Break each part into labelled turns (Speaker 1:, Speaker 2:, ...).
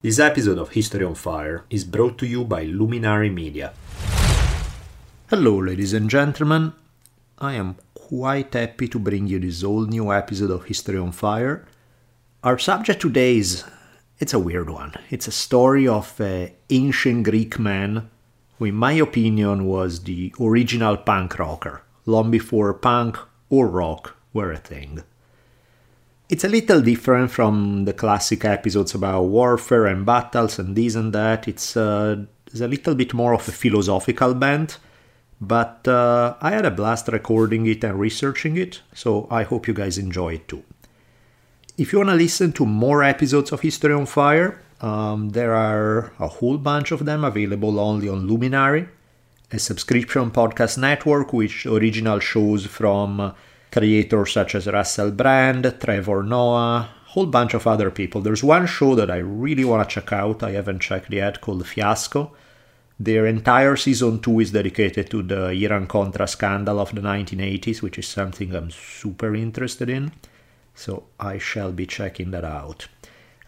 Speaker 1: This episode of History on Fire is brought to you by Luminary Media. Hello, ladies and gentlemen. I am quite happy to bring you this all new episode of History on Fire. Our subject today is it's a weird one. It's a story of an ancient Greek man who, in my opinion, was the original punk rocker, long before punk or rock were a thing. It's a little different from the classic episodes about warfare and battles and this and that. It's, uh, it's a little bit more of a philosophical bent, but uh, I had a blast recording it and researching it, so I hope you guys enjoy it too. If you want to listen to more episodes of History on Fire, um, there are a whole bunch of them available only on Luminary, a subscription podcast network which original shows from creators such as Russell Brand, Trevor Noah, whole bunch of other people. There's one show that I really want to check out. I haven't checked yet called Fiasco. Their entire season 2 is dedicated to the Iran Contra scandal of the 1980s, which is something I'm super interested in. So I shall be checking that out.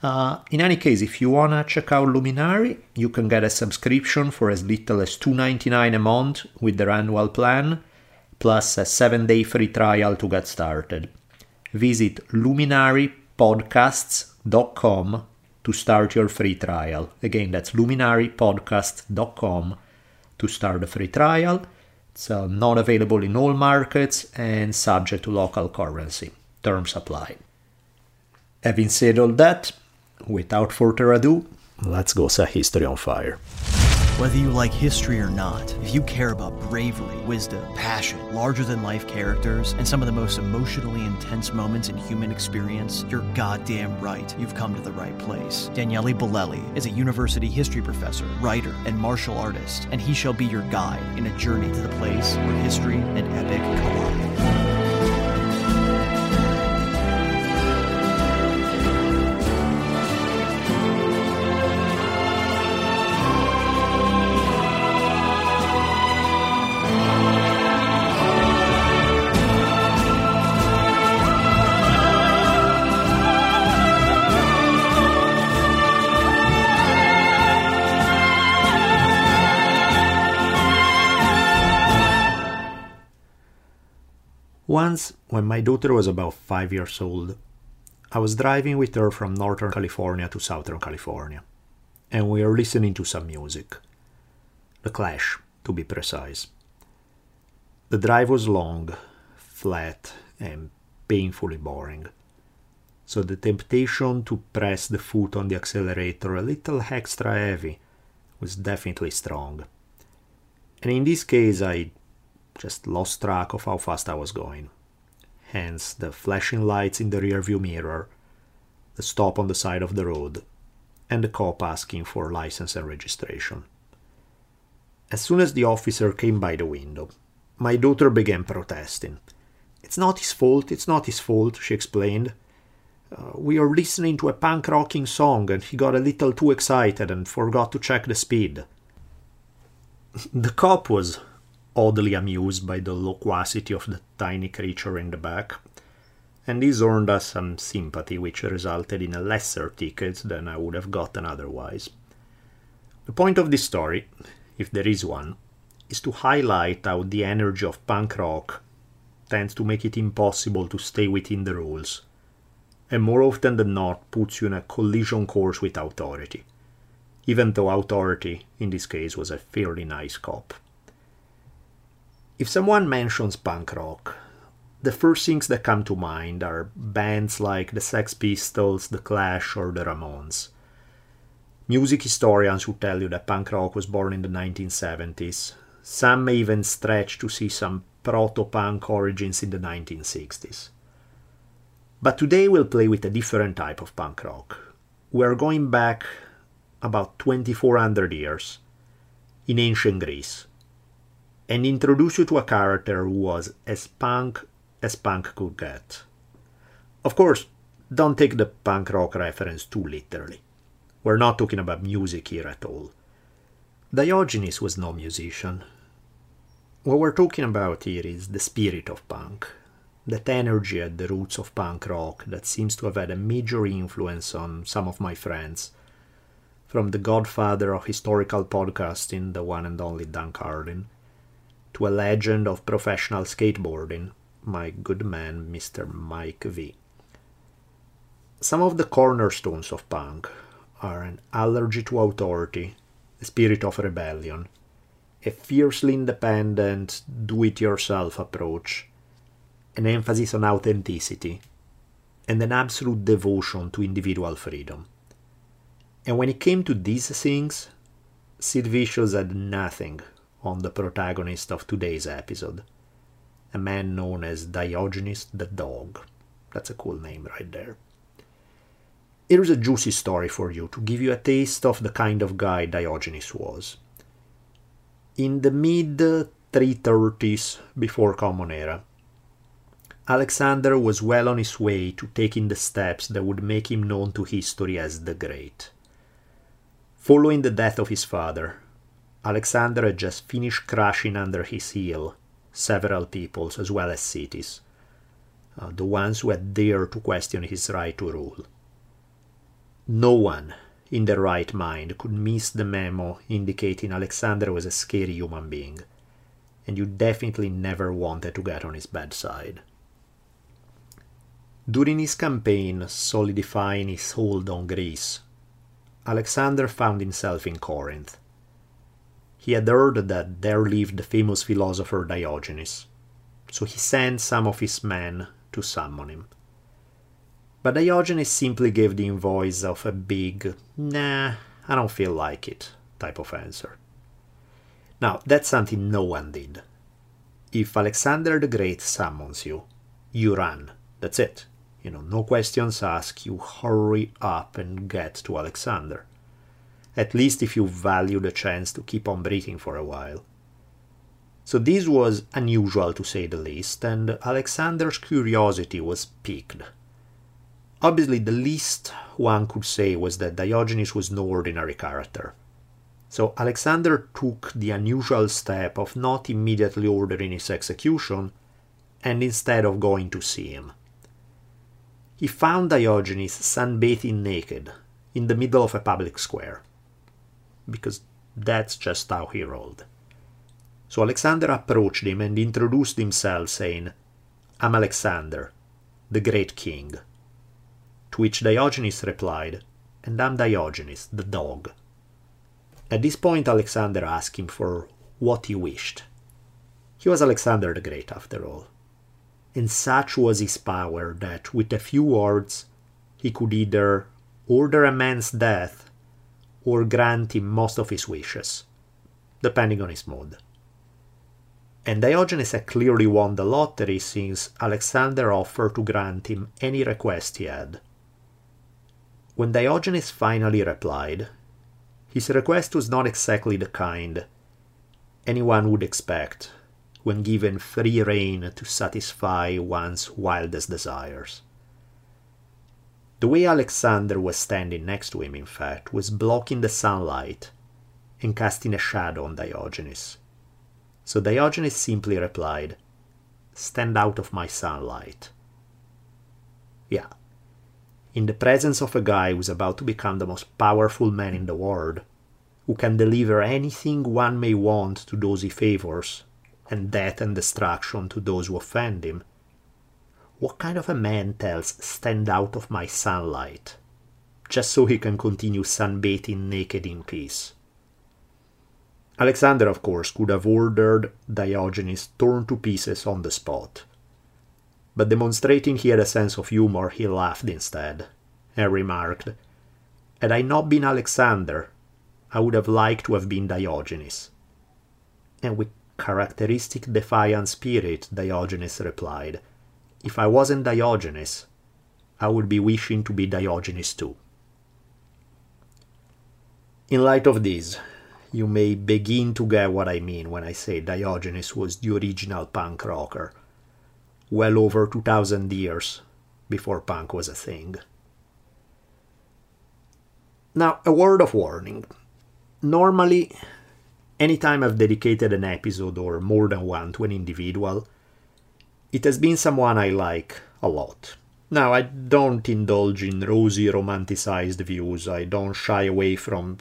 Speaker 1: Uh, in any case, if you wanna check out Luminary, you can get a subscription for as little as $2.99 a month with their annual plan plus a 7-day free trial to get started. Visit luminarypodcasts.com to start your free trial. Again, that's luminarypodcast.com to start the free trial. It's uh, not available in all markets and subject to local currency. Terms apply. Having said all that, without further ado, let's go set history on fire.
Speaker 2: Whether you like history or not, if you care about bravery, wisdom, passion, larger than life characters, and some of the most emotionally intense moments in human experience, you're goddamn right. You've come to the right place. Daniele Bolelli is a university history professor, writer, and martial artist, and he shall be your guide in a journey to the place where history and epic collide.
Speaker 1: Once, when my daughter was about five years old, I was driving with her from Northern California to Southern California, and we were listening to some music. The Clash, to be precise. The drive was long, flat, and painfully boring, so the temptation to press the foot on the accelerator a little extra heavy was definitely strong. And in this case, I just lost track of how fast I was going. Hence, the flashing lights in the rearview mirror, the stop on the side of the road, and the cop asking for license and registration. As soon as the officer came by the window, my daughter began protesting. It's not his fault, it's not his fault, she explained. Uh, we are listening to a punk rocking song and he got a little too excited and forgot to check the speed. The cop was oddly amused by the loquacity of the tiny creature in the back, and this earned us some sympathy, which resulted in a lesser ticket than I would have gotten otherwise. The point of this story, if there is one, is to highlight how the energy of punk rock tends to make it impossible to stay within the rules, and more often than not puts you in a collision course with authority, even though authority in this case was a fairly nice cop. If someone mentions punk rock, the first things that come to mind are bands like the Sex Pistols, The Clash, or the Ramones. Music historians will tell you that punk rock was born in the 1970s. Some may even stretch to see some proto punk origins in the 1960s. But today we'll play with a different type of punk rock. We're going back about 2400 years in ancient Greece and introduce you to a character who was as punk as punk could get. Of course, don't take the punk rock reference too literally. We're not talking about music here at all. Diogenes was no musician. What we're talking about here is the spirit of punk, that energy at the roots of punk rock that seems to have had a major influence on some of my friends, from the godfather of historical podcasting, the one and only Dan Carlin, to a legend of professional skateboarding, my good man, Mr. Mike V. Some of the cornerstones of punk are an allergy to authority, a spirit of rebellion, a fiercely independent, do it yourself approach, an emphasis on authenticity, and an absolute devotion to individual freedom. And when it came to these things, Sid Vicious had nothing on the protagonist of today's episode, a man known as Diogenes the Dog. That's a cool name right there. Here's a juicy story for you to give you a taste of the kind of guy Diogenes was. In the mid 330s before Common Era, Alexander was well on his way to taking the steps that would make him known to history as the Great. Following the death of his father, Alexander had just finished crushing under his heel several peoples as well as cities, uh, the ones who had dared to question his right to rule. No one in their right mind could miss the memo indicating Alexander was a scary human being, and you definitely never wanted to get on his bad side. During his campaign solidifying his hold on Greece, Alexander found himself in Corinth. He had heard that there lived the famous philosopher Diogenes, so he sent some of his men to summon him. But Diogenes simply gave the invoice of a big, nah, I don't feel like it type of answer. Now, that's something no one did. If Alexander the Great summons you, you run. That's it. You know, no questions asked, you hurry up and get to Alexander. At least if you value the chance to keep on breathing for a while. So this was unusual to say the least, and Alexander's curiosity was piqued. Obviously, the least one could say was that Diogenes was no ordinary character. So Alexander took the unusual step of not immediately ordering his execution, and instead of going to see him he found Diogenes sunbathing naked in the middle of a public square. Because that's just how he rolled. So Alexander approached him and introduced himself, saying, I'm Alexander, the great king. To which Diogenes replied, And I'm Diogenes, the dog. At this point, Alexander asked him for what he wished. He was Alexander the Great, after all and such was his power that with a few words he could either order a man's death or grant him most of his wishes, depending on his mood. And Diogenes had clearly won the lottery since Alexander offered to grant him any request he had. When Diogenes finally replied, his request was not exactly the kind anyone would expect when given free rein to satisfy one's wildest desires. The way Alexander was standing next to him, in fact, was blocking the sunlight and casting a shadow on Diogenes. So Diogenes simply replied, Stand out of my sunlight. Yeah. In the presence of a guy who's about to become the most powerful man in the world, who can deliver anything one may want to those he favors, and death and destruction to those who offend him. What kind of a man tells, Stand out of my sunlight? Just so he can continue sunbathing naked in peace. Alexander, of course, could have ordered Diogenes torn to pieces on the spot. But demonstrating he had a sense of humor, he laughed instead, and remarked, Had I not been Alexander, I would have liked to have been Diogenes. And with characteristic defiant spirit, Diogenes replied, If I wasn't Diogenes, I would be wishing to be Diogenes too. In light of this, you may begin to get what I mean when I say Diogenes was the original punk rocker, well over 2000 years before punk was a thing. Now, a word of warning. Normally, anytime I've dedicated an episode or more than one to an individual, it has been someone I like a lot. Now, I don't indulge in rosy romanticized views. I don't shy away from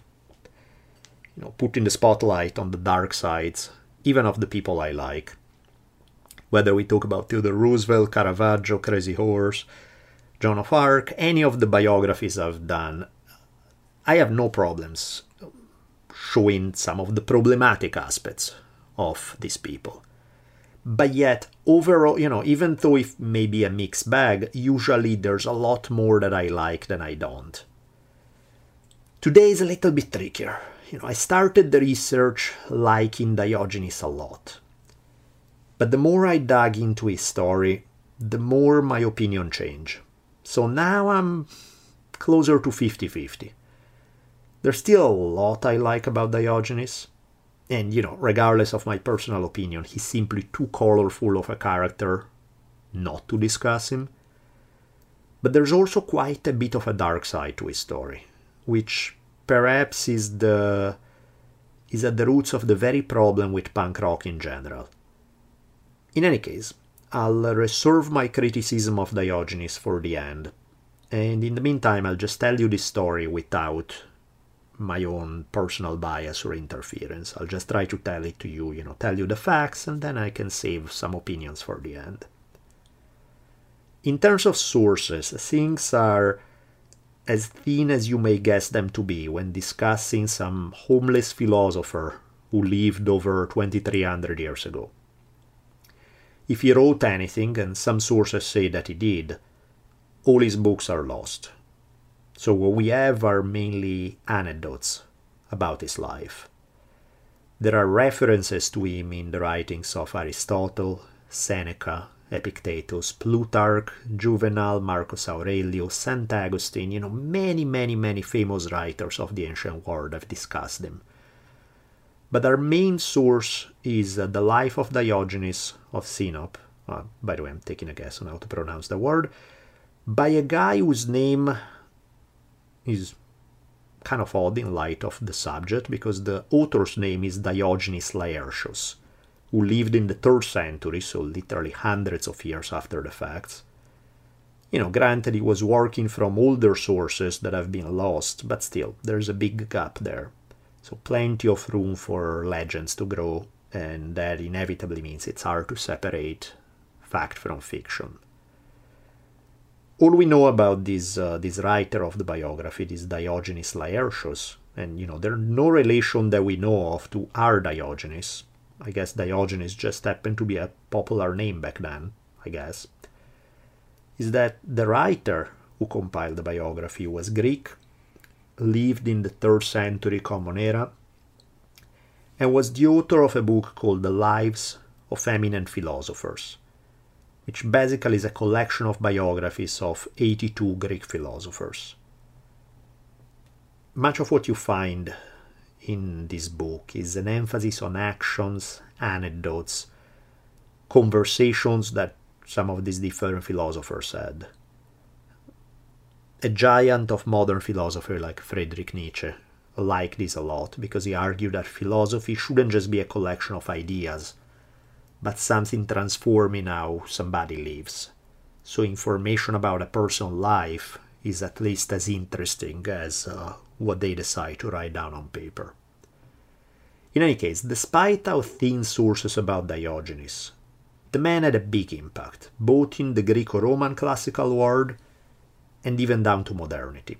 Speaker 1: you know, putting the spotlight on the dark sides, even of the people I like. Whether we talk about Theodore Roosevelt, Caravaggio, Crazy Horse, Joan of Arc, any of the biographies I've done, I have no problems showing some of the problematic aspects of these people. But yet, overall, you know, even though it may be a mixed bag, usually there's a lot more that I like than I don't. Today is a little bit trickier. You know, I started the research liking Diogenes a lot. But the more I dug into his story, the more my opinion changed. So now I'm closer to 50 50. There's still a lot I like about Diogenes, and you know, regardless of my personal opinion, he's simply too colorful of a character not to discuss him. But there's also quite a bit of a dark side to his story, which perhaps is the is at the roots of the very problem with punk rock in general. In any case, I'll reserve my criticism of Diogenes for the end, and in the meantime, I'll just tell you this story without my own personal bias or interference. I'll just try to tell it to you, you know, tell you the facts, and then I can save some opinions for the end. In terms of sources, things are as thin as you may guess them to be when discussing some homeless philosopher who lived over 2300 years ago. If he wrote anything, and some sources say that he did, all his books are lost. So what we have are mainly anecdotes about his life. There are references to him in the writings of Aristotle, Seneca, Epictetus, Plutarch, Juvenal, Marcus Aurelius, St. Augustine, you know, many, many, many famous writers of the ancient world have discussed him. But our main source is uh, the life of Diogenes of Sinope. Uh, by the way, I'm taking a guess on how to pronounce the word. By a guy whose name is kind of odd in light of the subject because the author's name is Diogenes Laertius, who lived in the 3rd century, so literally hundreds of years after the facts. You know, granted, he was working from older sources that have been lost, but still, there's a big gap there. So, plenty of room for legends to grow, and that inevitably means it's hard to separate fact from fiction all we know about this uh, this writer of the biography, this Diogenes Laertius, and you know there's no relation that we know of to our Diogenes. I guess Diogenes just happened to be a popular name back then. I guess is that the writer who compiled the biography was Greek, lived in the third century Common Era, and was the author of a book called The Lives of Eminent Philosophers which basically is a collection of biographies of 82 Greek philosophers. Much of what you find in this book is an emphasis on actions, anecdotes, conversations that some of these different philosophers had. A giant of modern philosophy like Friedrich Nietzsche liked this a lot because he argued that philosophy shouldn't just be a collection of ideas but something transforming how somebody lives. So information about a person's life is at least as interesting as uh, what they decide to write down on paper. In any case, despite how thin sources about Diogenes, the man had a big impact, both in the Greco-Roman classical world and even down to modernity.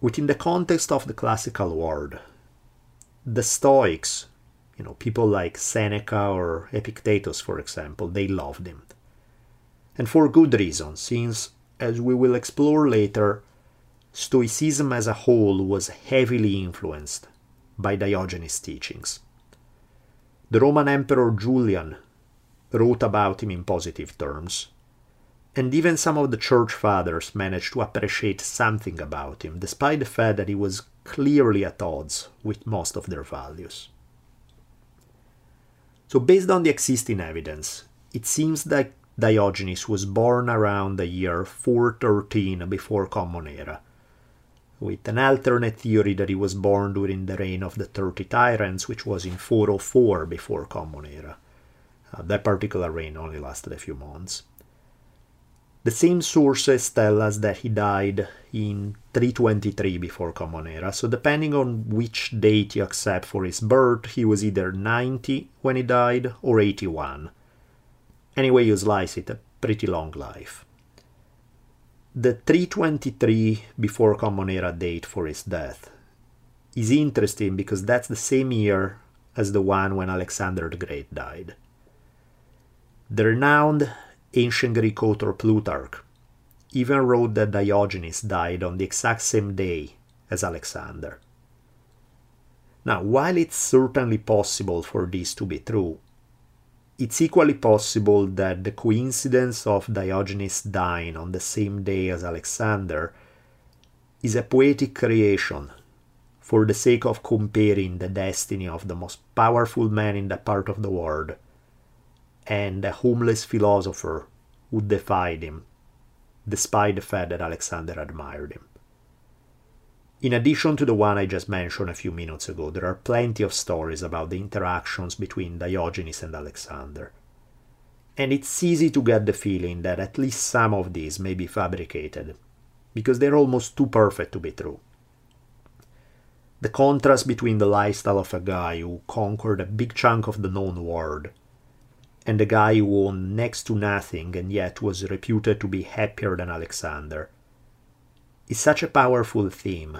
Speaker 1: Within the context of the classical world, the Stoics you know, people like Seneca or Epictetus, for example, they loved him. And for good reason, since, as we will explore later, Stoicism as a whole was heavily influenced by Diogenes' teachings. The Roman Emperor Julian wrote about him in positive terms, and even some of the church fathers managed to appreciate something about him, despite the fact that he was clearly at odds with most of their values. So, based on the existing evidence, it seems that Diogenes was born around the year 413 before Common Era, with an alternate theory that he was born during the reign of the 30 tyrants, which was in 404 before Common Era. Uh, that particular reign only lasted a few months. The same sources tell us that he died in 323 before Common Era, so depending on which date you accept for his birth, he was either 90 when he died or 81. Anyway, you slice it, a pretty long life. The 323 before Common Era date for his death is interesting because that's the same year as the one when Alexander the Great died. The renowned ancient Greek author Plutarch even wrote that Diogenes died on the exact same day as Alexander. Now, while it's certainly possible for this to be true, it's equally possible that the coincidence of Diogenes dying on the same day as Alexander is a poetic creation for the sake of comparing the destiny of the most powerful man in that part of the world and a homeless philosopher who defied him, despite the fact that Alexander admired him. In addition to the one I just mentioned a few minutes ago, there are plenty of stories about the interactions between Diogenes and Alexander. And it's easy to get the feeling that at least some of these may be fabricated, because they're almost too perfect to be true. The contrast between the lifestyle of a guy who conquered a big chunk of the known world and the guy who owned next to nothing and yet was reputed to be happier than Alexander. Is such a powerful theme,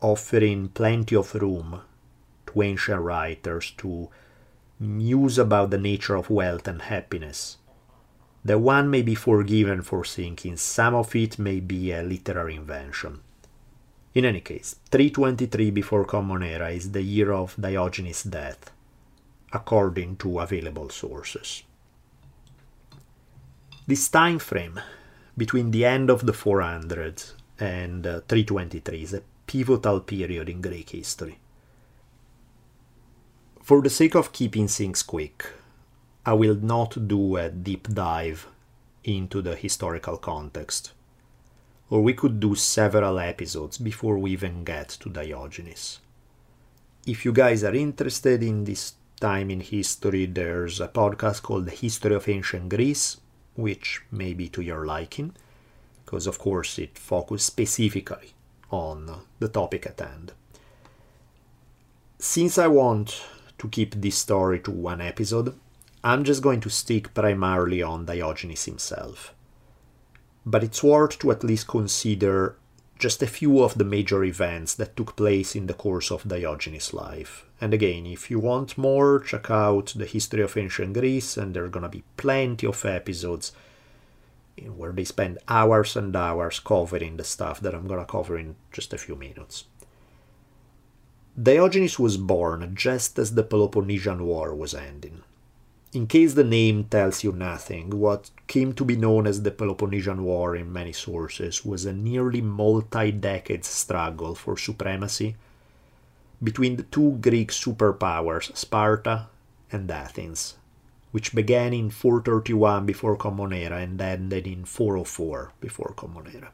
Speaker 1: offering plenty of room to ancient writers to muse about the nature of wealth and happiness, The one may be forgiven for thinking some of it may be a literary invention. In any case, 323 before Common Era is the year of Diogenes' death, according to available sources. This time frame between the end of the 400s and uh, 323 is a pivotal period in Greek history. For the sake of keeping things quick, I will not do a deep dive into the historical context or we could do several episodes before we even get to Diogenes. If you guys are interested in this time in history, there's a podcast called The History of Ancient Greece, which may be to your liking, because of course it focuses specifically on the topic at hand. Since I want to keep this story to one episode, I'm just going to stick primarily on Diogenes himself but it's worth to at least consider just a few of the major events that took place in the course of Diogenes' life. And again, if you want more, check out the history of ancient Greece, and there are gonna be plenty of episodes where they spend hours and hours covering the stuff that I'm gonna cover in just a few minutes. Diogenes was born just as the Peloponnesian War was ending. In case the name tells you nothing, what came to be known as the Peloponnesian War in many sources was a nearly multi decade struggle for supremacy between the two Greek superpowers, Sparta and Athens, which began in 431 before Common Era and ended in 404 before Common Era.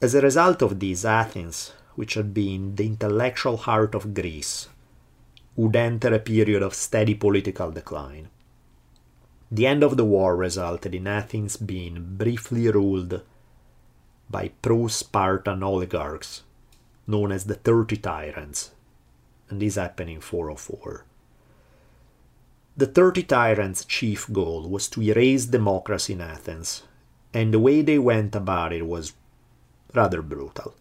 Speaker 1: As a result of this, Athens, which had been the intellectual heart of Greece, would enter a period of steady political decline. The end of the war resulted in Athens being briefly ruled by pro Spartan oligarchs known as the Thirty Tyrants, and this happened in 404. The Thirty Tyrants' chief goal was to erase democracy in Athens, and the way they went about it was rather brutal.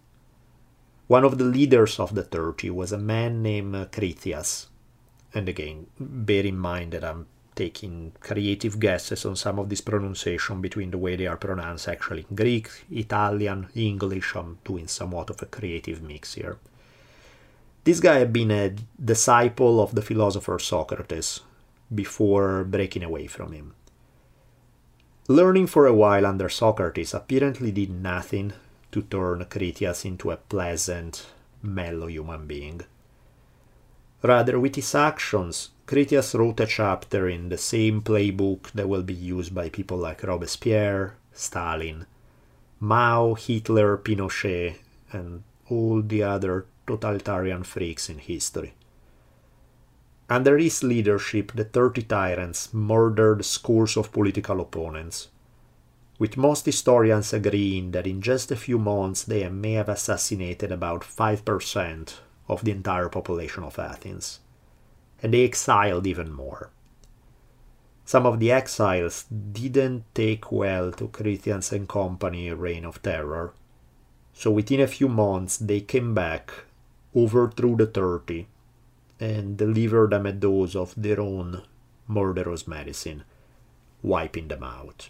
Speaker 1: One of the leaders of the Thirty was a man named uh, Critias. And again, bear in mind that I'm taking creative guesses on some of this pronunciation between the way they are pronounced actually in Greek, Italian, English. I'm doing somewhat of a creative mix here. This guy had been a disciple of the philosopher Socrates before breaking away from him. Learning for a while under Socrates apparently did nothing to turn Critias into a pleasant, mellow human being. Rather, with his actions, Critias wrote a chapter in the same playbook that will be used by people like Robespierre, Stalin, Mao, Hitler, Pinochet, and all the other totalitarian freaks in history. Under his leadership, the Thirty Tyrants murdered scores of political opponents, with most historians agreeing that in just a few months they may have assassinated about 5% of the entire population of Athens, and they exiled even more. Some of the exiles didn't take well to Critias and company reign of terror, so within a few months they came back, overthrew the 30, and delivered them a dose of their own murderous medicine, wiping them out.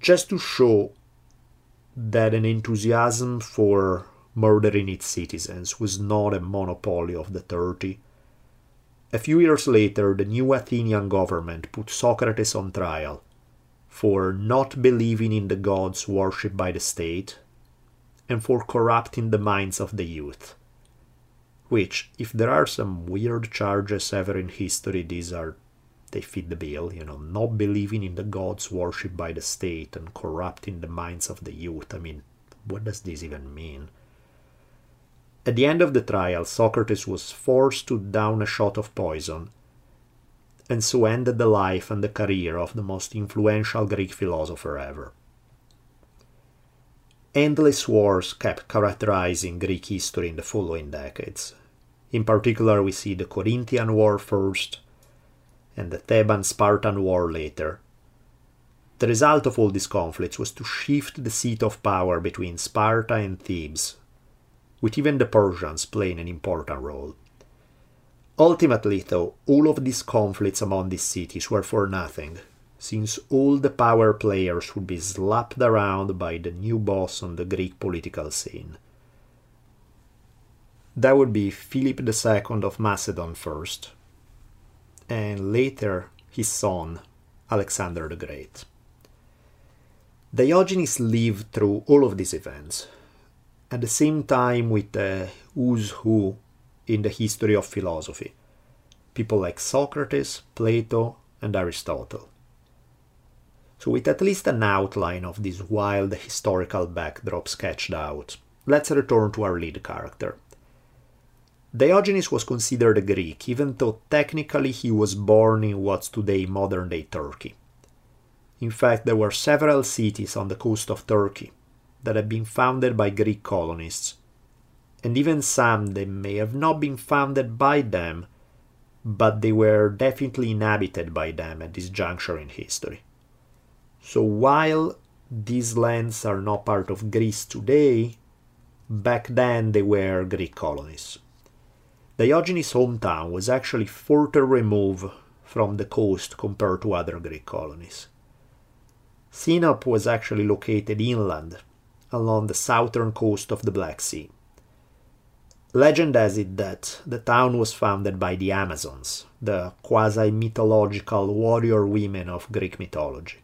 Speaker 1: Just to show that an enthusiasm for murdering its citizens was not a monopoly of the 30. A few years later, the new Athenian government put Socrates on trial for not believing in the gods worshipped by the state and for corrupting the minds of the youth. Which, if there are some weird charges ever in history, these are they fit the bill, you know, not believing in the gods worshipped by the state and corrupting the minds of the youth. I mean, what does this even mean? At the end of the trial, Socrates was forced to down a shot of poison, and so ended the life and the career of the most influential Greek philosopher ever. Endless wars kept characterizing Greek history in the following decades. In particular, we see the Corinthian War first, and the Theban Spartan War later. The result of all these conflicts was to shift the seat of power between Sparta and Thebes with even the Persians playing an important role. Ultimately, though, all of these conflicts among these cities were for nothing, since all the power players would be slapped around by the new boss on the Greek political scene. That would be Philip II of Macedon first, and later his son, Alexander the Great. Diogenes lived through all of these events, at the same time with the who's who in the history of philosophy. People like Socrates, Plato, and Aristotle. So, with at least an outline of this wild historical backdrop sketched out, let's return to our lead character. Diogenes was considered a Greek, even though technically he was born in what's today modern day Turkey. In fact, there were several cities on the coast of Turkey, that had been founded by Greek colonists, and even some that may have not been founded by them, but they were definitely inhabited by them at this juncture in history. So while these lands are not part of Greece today, back then they were Greek colonies. Diogenes' hometown was actually further removed from the coast compared to other Greek colonies. Sinope was actually located inland along the southern coast of the Black Sea. Legend has it that the town was founded by the Amazons, the quasi mythological warrior women of Greek mythology.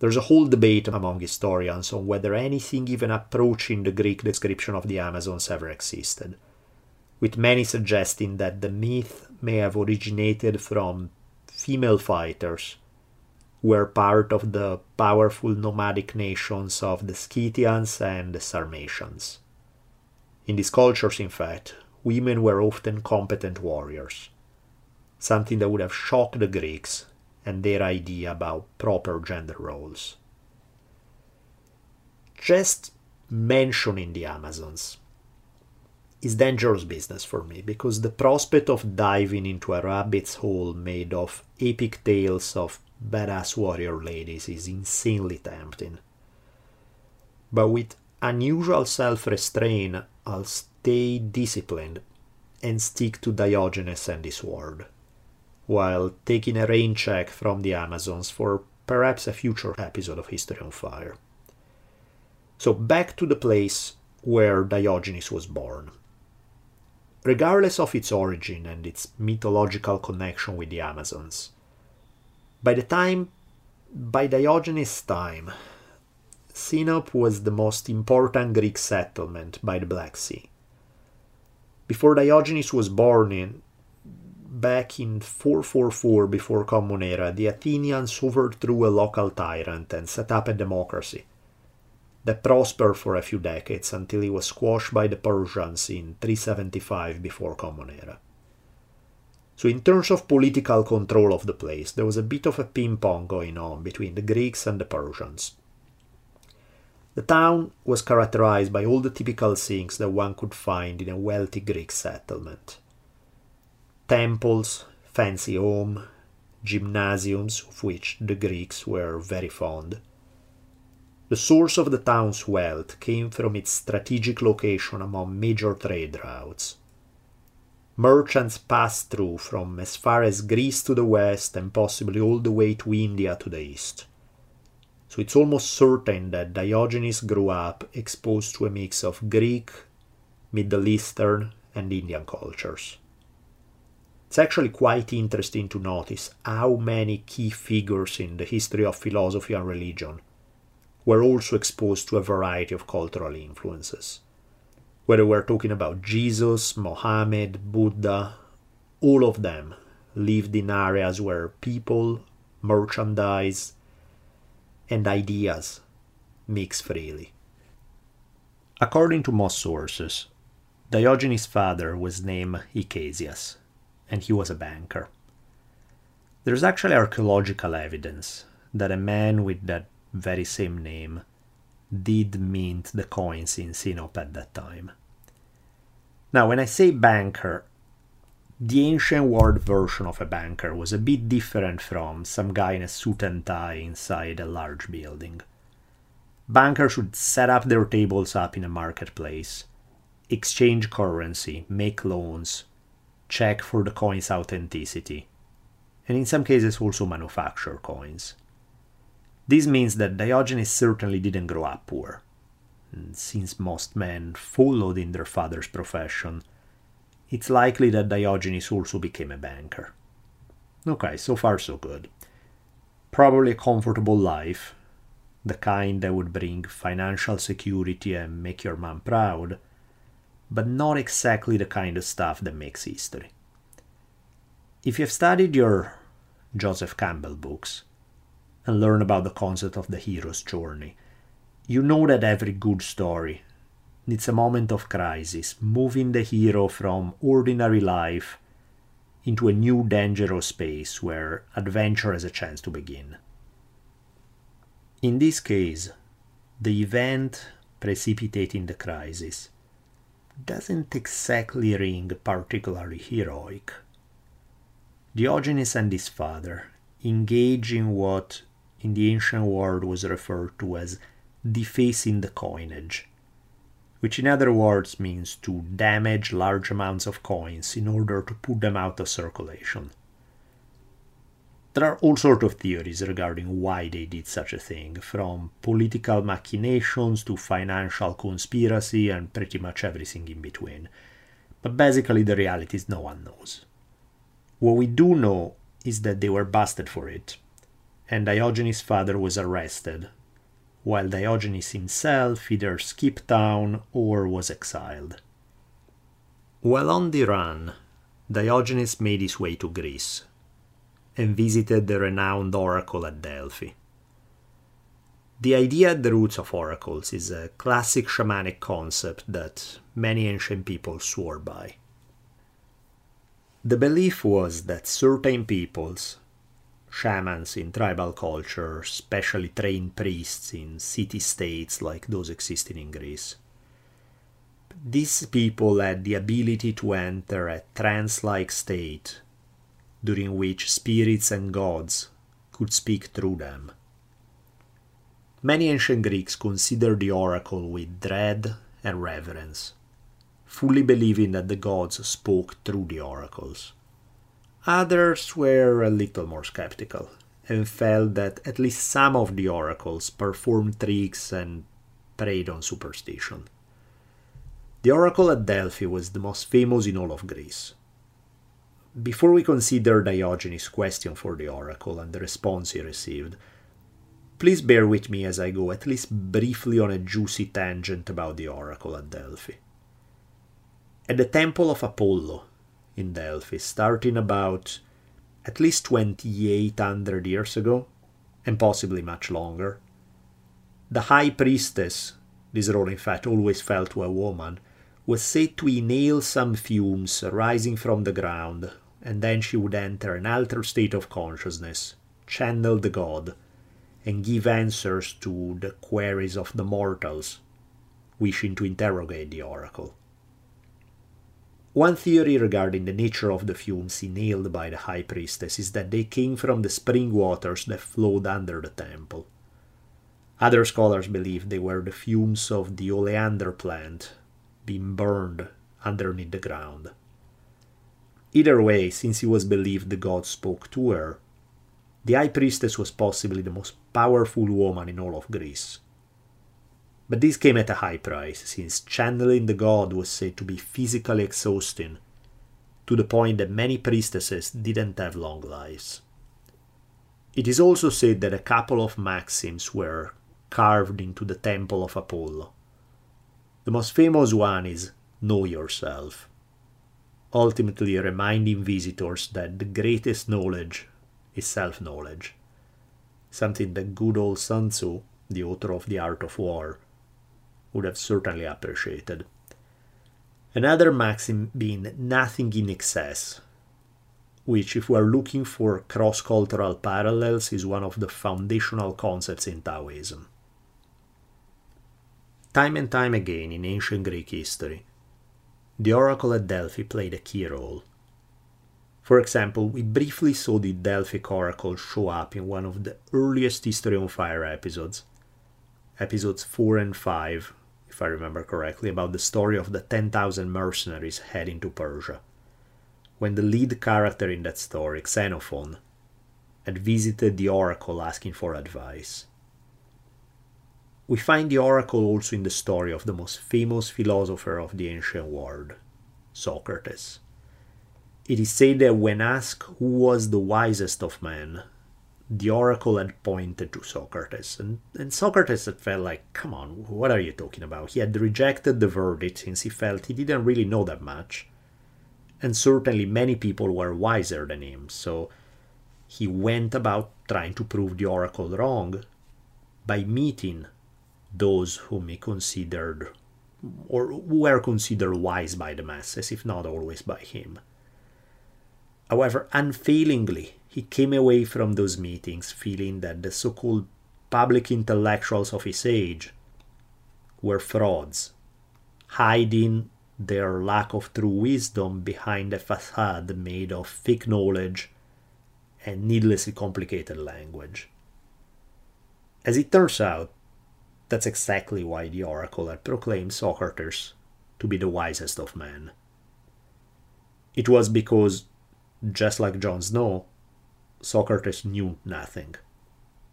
Speaker 1: There's a whole debate among historians on whether anything even approaching the Greek description of the Amazons ever existed, with many suggesting that the myth may have originated from female fighters who were part of the powerful nomadic nations of the Scythians and the Sarmatians. In these cultures, in fact, women were often competent warriors, something that would have shocked the Greeks and their idea about proper gender roles. Just mentioning the Amazons is dangerous business for me because the prospect of diving into a rabbit's hole made of epic tales of badass warrior ladies is insanely tempting. But with unusual self restraint, I'll stay disciplined and stick to Diogenes and his word, while taking a rain check from the Amazons for perhaps a future episode of History on Fire. So, back to the place where Diogenes was born. Regardless of its origin and its mythological connection with the Amazons, by the time, by Diogenes' time, Sinope was the most important Greek settlement by the Black Sea. Before Diogenes was born in back in 444 before Common Era, the Athenians overthrew a local tyrant and set up a democracy that prospered for a few decades until it was squashed by the Persians in 375 before Common Era. So, in terms of political control of the place, there was a bit of a ping pong going on between the Greeks and the Persians. The town was characterized by all the typical things that one could find in a wealthy Greek settlement temples, fancy home, gymnasiums, of which the Greeks were very fond. The source of the town's wealth came from its strategic location among major trade routes. Merchants passed through from as far as Greece to the west and possibly all the way to India to the east. So it's almost certain that Diogenes grew up exposed to a mix of Greek, Middle Eastern, and Indian cultures. It's actually quite interesting to notice how many key figures in the history of philosophy and religion were also exposed to a variety of cultural influences. Whether we're talking about Jesus, Mohammed, Buddha, all of them lived in areas where people, merchandise, and ideas mix freely. According to most sources, Diogenes' father was named Icasias, and he was a banker. There's actually archaeological evidence that a man with that very same name did mint the coins in Sinop at that time. Now, when I say banker, the ancient world version of a banker was a bit different from some guy in a suit and tie inside a large building. Bankers would set up their tables up in a marketplace, exchange currency, make loans, check for the coin's authenticity, and in some cases also manufacture coins. This means that Diogenes certainly didn't grow up poor. Since most men followed in their father's profession, it's likely that Diogenes also became a banker. Okay, so far so good. Probably a comfortable life, the kind that would bring financial security and make your mom proud, but not exactly the kind of stuff that makes history. If you've studied your Joseph Campbell books and learned about the concept of the hero's journey, you know that every good story needs a moment of crisis, moving the hero from ordinary life into a new dangerous space where adventure has a chance to begin. In this case, the event precipitating the crisis doesn't exactly ring particularly heroic. Diogenes and his father engage in what in the ancient world was referred to as defacing the coinage, which in other words means to damage large amounts of coins in order to put them out of circulation. There are all sorts of theories regarding why they did such a thing, from political machinations to financial conspiracy and pretty much everything in between. But basically, the reality is no one knows. What we do know is that they were busted for it, and Diogenes' father was arrested while Diogenes himself either skipped town or was exiled. While on the run, Diogenes made his way to Greece and visited the renowned oracle at Delphi. The idea at the roots of oracles is a classic shamanic concept that many ancient people swore by. The belief was that certain peoples, shamans in tribal culture, specially trained priests in city states like those existing in Greece. These people had the ability to enter a trance like state during which spirits and gods could speak through them. Many ancient Greeks considered the oracle with dread and reverence, fully believing that the gods spoke through the oracles. Others were a little more skeptical and felt that at least some of the oracles performed tricks and preyed on superstition. The oracle at Delphi was the most famous in all of Greece. Before we consider Diogenes' question for the oracle and the response he received, please bear with me as I go at least briefly on a juicy tangent about the oracle at Delphi. At the temple of Apollo, in Delphi, starting about at least 2800 years ago, and possibly much longer. The high priestess, this role in fact always fell to a woman, was said to inhale some fumes rising from the ground and then she would enter an altered state of consciousness, channel the god, and give answers to the queries of the mortals wishing to interrogate the oracle. One theory regarding the nature of the fumes inhaled by the high priestess is that they came from the spring waters that flowed under the temple. Other scholars believe they were the fumes of the oleander plant being burned underneath the ground. Either way, since it was believed the god spoke to her, the high priestess was possibly the most powerful woman in all of Greece. But this came at a high price, since channeling the god was said to be physically exhausting, to the point that many priestesses didn't have long lives. It is also said that a couple of maxims were carved into the temple of Apollo. The most famous one is Know Yourself, ultimately reminding visitors that the greatest knowledge is self knowledge, something that good old Sun Tzu, the author of The Art of War, would have certainly appreciated. Another maxim being nothing in excess, which, if we are looking for cross cultural parallels, is one of the foundational concepts in Taoism. Time and time again in ancient Greek history, the oracle at Delphi played a key role. For example, we briefly saw the Delphic oracle show up in one of the earliest History on Fire episodes, episodes 4 and 5, if I remember correctly, about the story of the 10,000 mercenaries heading to Persia. When the lead character in that story, Xenophon, had visited the oracle asking for advice. We find the oracle also in the story of the most famous philosopher of the ancient world, Socrates. It is said that when asked who was the wisest of men, the oracle had pointed to Socrates, and, and Socrates had felt like, come on, what are you talking about? He had rejected the verdict since he felt he didn't really know that much. And certainly many people were wiser than him, so he went about trying to prove the oracle wrong by meeting those whom he considered or were considered wise by the masses, if not always by him. However, unfailingly, he came away from those meetings feeling that the so called public intellectuals of his age were frauds, hiding their lack of true wisdom behind a facade made of fake knowledge and needlessly complicated language. As it turns out, that's exactly why the oracle had proclaimed Socrates to be the wisest of men. It was because, just like Jon Snow, Socrates knew nothing,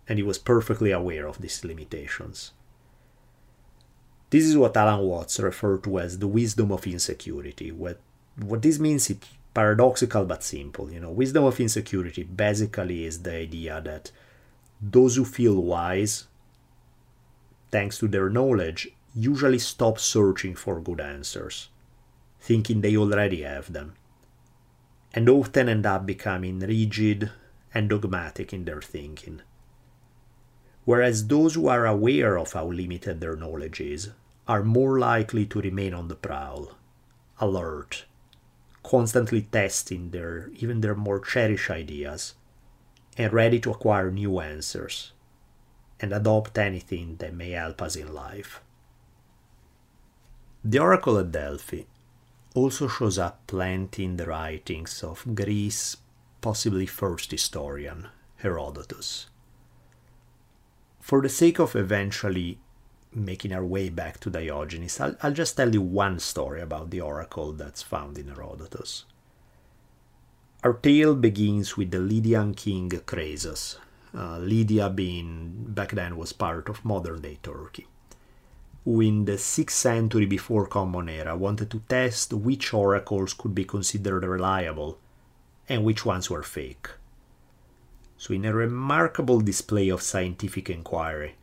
Speaker 1: and he was perfectly aware of these limitations. This is what Alan Watts referred to as the wisdom of insecurity. What, what this means is paradoxical but simple. You know, wisdom of insecurity basically is the idea that those who feel wise thanks to their knowledge, usually stop searching for good answers, thinking they already have them, and often end up becoming rigid and dogmatic in their thinking. Whereas those who are aware of how limited their knowledge is are more likely to remain on the prowl, alert, constantly testing their even their more cherished ideas, and ready to acquire new answers and adopt anything that may help us in life. The Oracle at Delphi also shows up plenty in the writings of Greece's possibly first historian, Herodotus. For the sake of eventually making our way back to Diogenes, I'll, I'll just tell you one story about the oracle that's found in Herodotus. Our tale begins with the Lydian king Croesus, uh, Lydia being back then was part of modern day Turkey, who in the 6th century before Common Era wanted to test which oracles could be considered reliable and which ones were fake. So, in a remarkable display of scientific inquiry,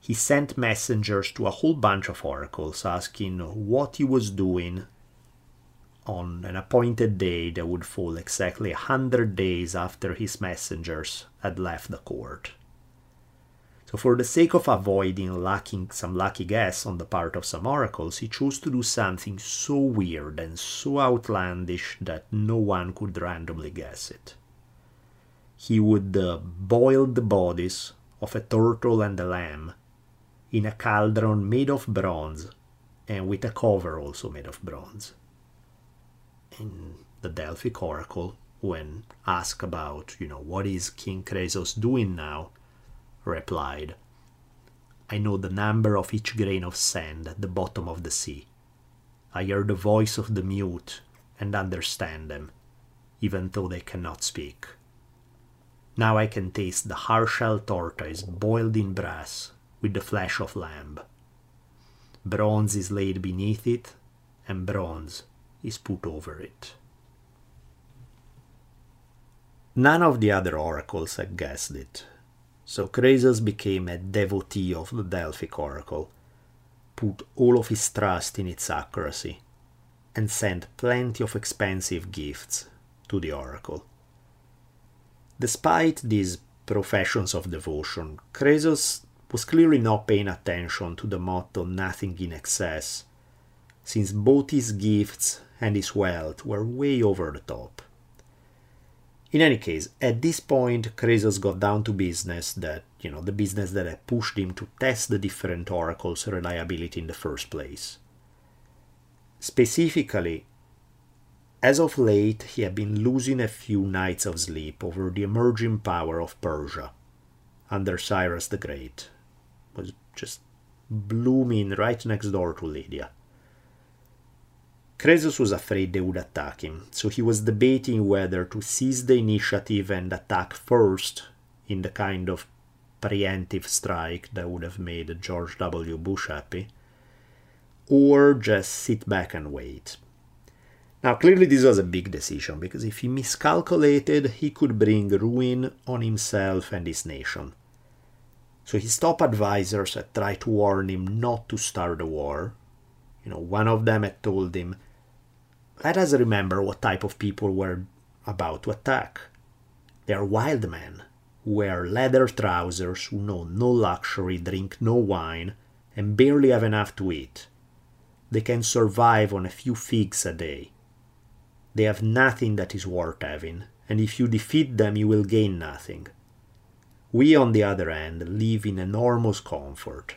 Speaker 1: he sent messengers to a whole bunch of oracles asking what he was doing on an appointed day that would fall exactly a hundred days after his messengers had left the court. So for the sake of avoiding lacking some lucky guess on the part of some oracles, he chose to do something so weird and so outlandish that no one could randomly guess it. He would uh, boil the bodies of a turtle and a lamb in a cauldron made of bronze and with a cover also made of bronze. In the Delphic oracle, when asked about, you know, what is King Croesus doing now, replied, I know the number of each grain of sand at the bottom of the sea. I hear the voice of the mute and understand them, even though they cannot speak. Now I can taste the hard-shell tortoise boiled in brass with the flesh of lamb. Bronze is laid beneath it, and bronze is put over it. None of the other oracles had guessed it, so Croesus became a devotee of the Delphic oracle, put all of his trust in its accuracy, and sent plenty of expensive gifts to the oracle. Despite these professions of devotion, Croesus was clearly not paying attention to the motto nothing in excess, since both his gifts and his wealth were way over the top. In any case, at this point, Croesus got down to business that, you know, the business that had pushed him to test the different oracles' reliability in the first place. Specifically, as of late, he had been losing a few nights of sleep over the emerging power of Persia under Cyrus the Great. It was just blooming right next door to Lydia. Croesus was afraid they would attack him, so he was debating whether to seize the initiative and attack first in the kind of preemptive strike that would have made George W. Bush happy, or just sit back and wait. Now, clearly, this was a big decision because if he miscalculated, he could bring ruin on himself and his nation. So his top advisors had tried to warn him not to start the war. You know, one of them had told him, let us remember what type of people we're about to attack. They are wild men who wear leather trousers, who know no luxury, drink no wine, and barely have enough to eat. They can survive on a few figs a day. They have nothing that is worth having, and if you defeat them, you will gain nothing. We, on the other hand, live in enormous comfort.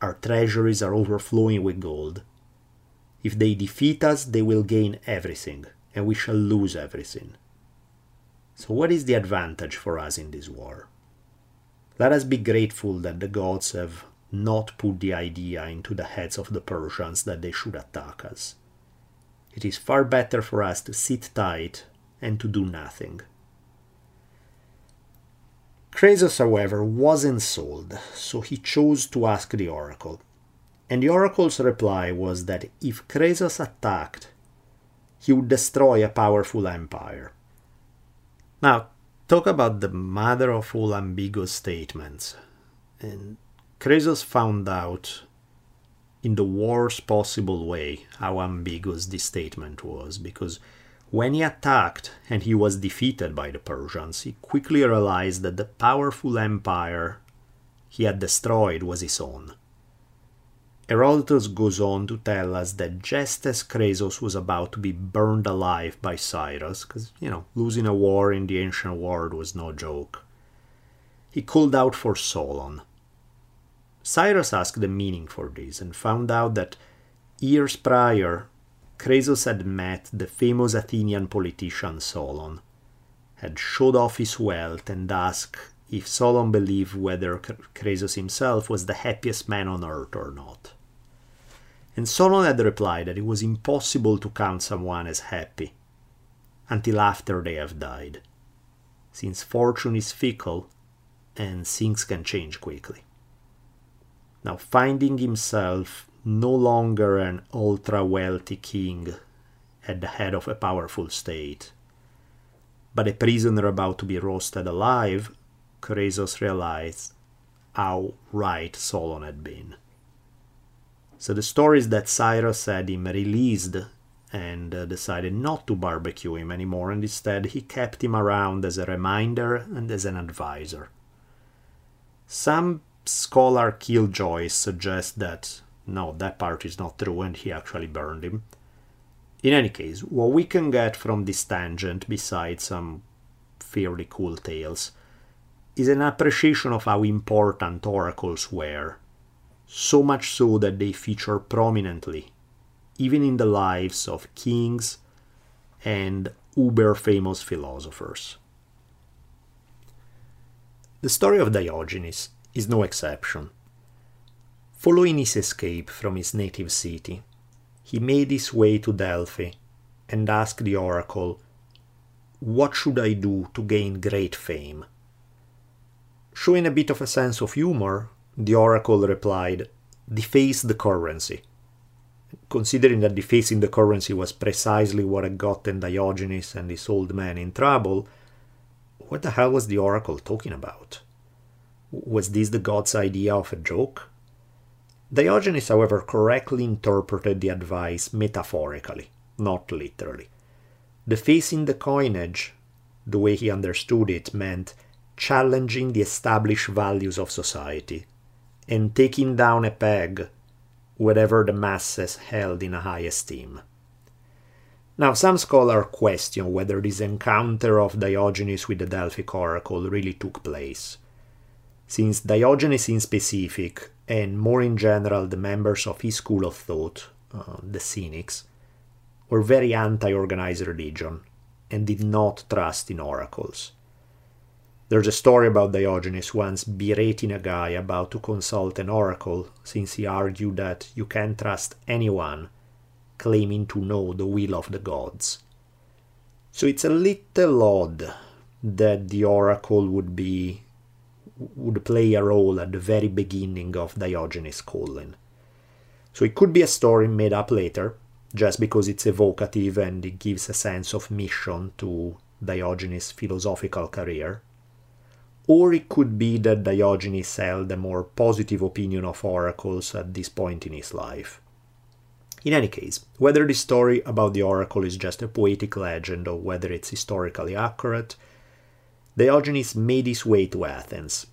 Speaker 1: Our treasuries are overflowing with gold, if they defeat us, they will gain everything, and we shall lose everything. So, what is the advantage for us in this war? Let us be grateful that the gods have not put the idea into the heads of the Persians that they should attack us. It is far better for us to sit tight and to do nothing. Croesus, however, wasn't sold, so he chose to ask the oracle and the oracle's reply was that if Croesus attacked, he would destroy a powerful empire. Now, talk about the mother of all ambiguous statements. And Croesus found out in the worst possible way how ambiguous this statement was, because when he attacked and he was defeated by the Persians, he quickly realized that the powerful empire he had destroyed was his own. Herodotus goes on to tell us that just as Croesus was about to be burned alive by Cyrus, because, you know, losing a war in the ancient world was no joke, he called out for Solon. Cyrus asked the meaning for this and found out that years prior, Croesus had met the famous Athenian politician Solon, had showed off his wealth and asked if Solon believed whether Croesus himself was the happiest man on earth or not and Solon had replied that it was impossible to count someone as happy until after they have died, since fortune is fickle and things can change quickly. Now, finding himself no longer an ultra wealthy king at the head of a powerful state, but a prisoner about to be roasted alive, Croesus realized how right Solon had been. So the story is that Cyrus had him released and uh, decided not to barbecue him anymore, and instead he kept him around as a reminder and as an advisor. Some scholar killjoys suggest that no, that part is not true and he actually burned him. In any case, what we can get from this tangent, besides some fairly cool tales, is an appreciation of how important oracles were, so much so that they feature prominently, even in the lives of kings and uber famous philosophers. The story of Diogenes is no exception. Following his escape from his native city, he made his way to Delphi and asked the oracle, What should I do to gain great fame? Showing a bit of a sense of humor, the oracle replied, Deface the currency. Considering that defacing the currency was precisely what had gotten Diogenes and his old man in trouble, what the hell was the oracle talking about? Was this the god's idea of a joke? Diogenes, however, correctly interpreted the advice metaphorically, not literally. Defacing the coinage, the way he understood it, meant challenging the established values of society and taking down a peg whatever the masses held in high esteem. Now, some scholars question whether this encounter of Diogenes with the Delphic oracle really took place. Since Diogenes in specific, and more in general the members of his school of thought, uh, the Cynics, were very anti organized religion and did not trust in oracles. There's a story about Diogenes once berating a guy about to consult an oracle since he argued that you can't trust anyone claiming to know the will of the gods. So it's a little odd that the oracle would be would play a role at the very beginning of Diogenes' calling. So it could be a story made up later, just because it's evocative and it gives a sense of mission to Diogenes' philosophical career or it could be that Diogenes held a more positive opinion of oracles at this point in his life. In any case, whether the story about the oracle is just a poetic legend or whether it's historically accurate, Diogenes made his way to Athens.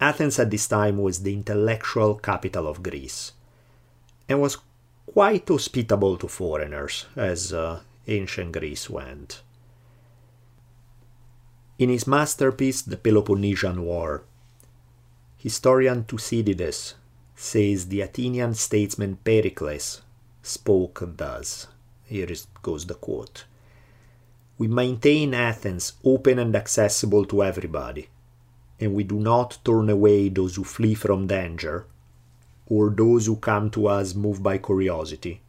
Speaker 1: Athens at this time was the intellectual capital of Greece and was quite hospitable to foreigners, as uh, ancient Greece went. In his masterpiece, The Peloponnesian War, historian Thucydides says the Athenian statesman Pericles spoke thus. Here goes the quote We maintain Athens open and accessible to everybody, and we do not turn away those who flee from danger, or those who come to us moved by curiosity,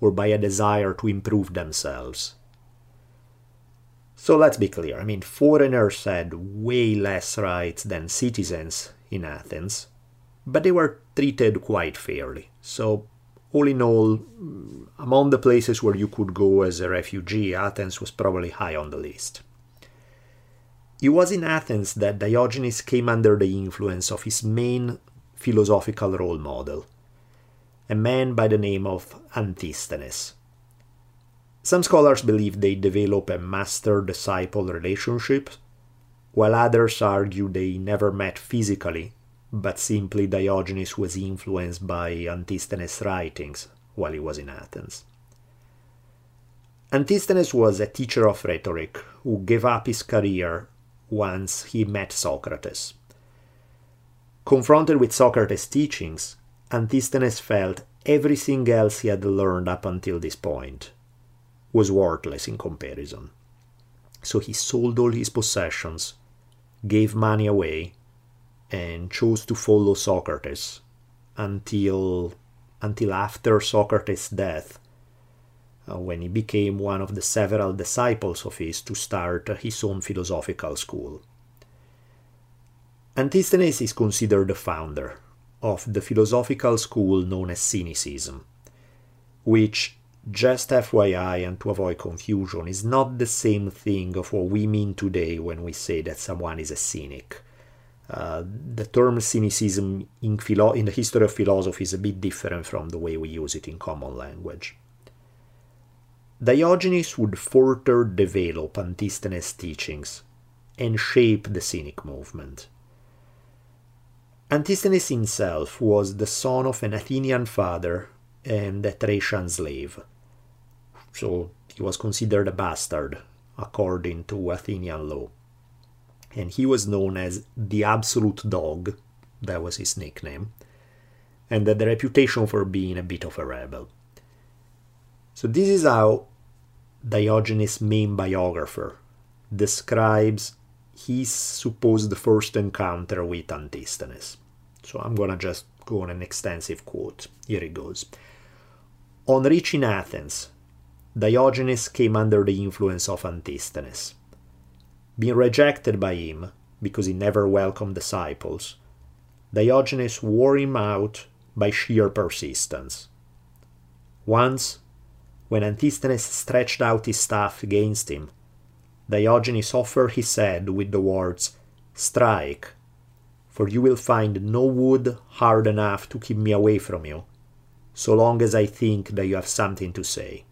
Speaker 1: or by a desire to improve themselves. So let's be clear. I mean, foreigners had way less rights than citizens in Athens, but they were treated quite fairly. So, all in all, mm, among the places where you could go as a refugee, Athens was probably high on the list. It was in Athens that Diogenes came under the influence of his main philosophical role model, a man by the name of Antisthenes. Some scholars believe they develop a master disciple relationship, while others argue they never met physically, but simply Diogenes was influenced by Antisthenes' writings while he was in Athens. Antisthenes was a teacher of rhetoric who gave up his career once he met Socrates. Confronted with Socrates' teachings, Antisthenes felt everything else he had learned up until this point was worthless in comparison. So he sold all his possessions, gave money away, and chose to follow Socrates until until after Socrates' death, uh, when he became one of the several disciples of his to start his own philosophical school. Antisthenes is considered the founder of the philosophical school known as Cynicism, which just FYI and to avoid confusion, is not the same thing of what we mean today when we say that someone is a cynic. Uh, the term cynicism in, philo- in the history of philosophy is a bit different from the way we use it in common language. Diogenes would further develop Antisthenes' teachings and shape the Cynic movement. Antisthenes himself was the son of an Athenian father and a Thracian slave. So he was considered a bastard according to Athenian law. And he was known as the absolute dog, that was his nickname, and had the reputation for being a bit of a rebel. So, this is how Diogenes' main biographer describes his supposed first encounter with Antisthenes. So I'm gonna just go on an extensive quote. Here it goes. On reaching Athens, Diogenes came under the influence of Antisthenes. Being rejected by him because he never welcomed disciples, Diogenes wore him out by sheer persistence. Once, when Antisthenes stretched out his staff against him, Diogenes offered his head with the words, Strike, for you will find no wood hard enough to keep me away from you, so long as I think that you have something to say.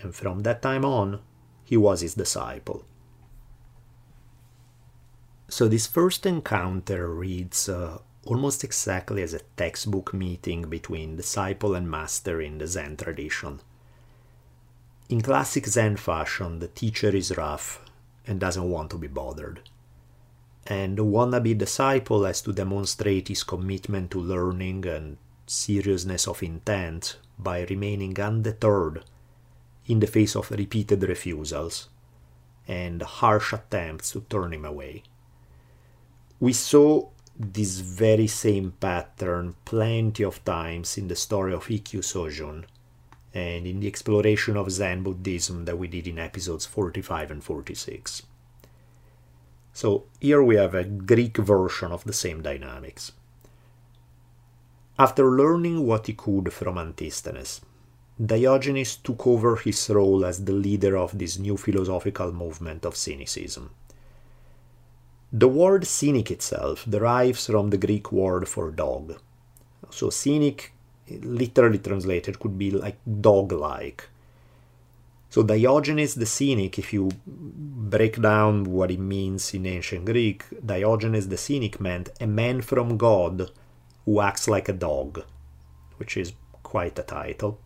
Speaker 1: And from that time on, he was his disciple. So, this first encounter reads uh, almost exactly as a textbook meeting between disciple and master in the Zen tradition. In classic Zen fashion, the teacher is rough and doesn't want to be bothered. And the wannabe disciple has to demonstrate his commitment to learning and seriousness of intent by remaining undeterred in the face of repeated refusals and harsh attempts to turn him away. We saw this very same pattern plenty of times in the story of Ikkyu Sojun and in the exploration of Zen Buddhism that we did in episodes 45 and 46. So here we have a Greek version of the same dynamics. After learning what he could from Antisthenes, Diogenes took over his role as the leader of this new philosophical movement of cynicism. The word cynic itself derives from the Greek word for dog. So, cynic literally translated could be like dog like. So Diogenes the Cynic, if you break down what it means in ancient Greek, Diogenes the Cynic meant a man from God who acts like a dog, which is quite a title.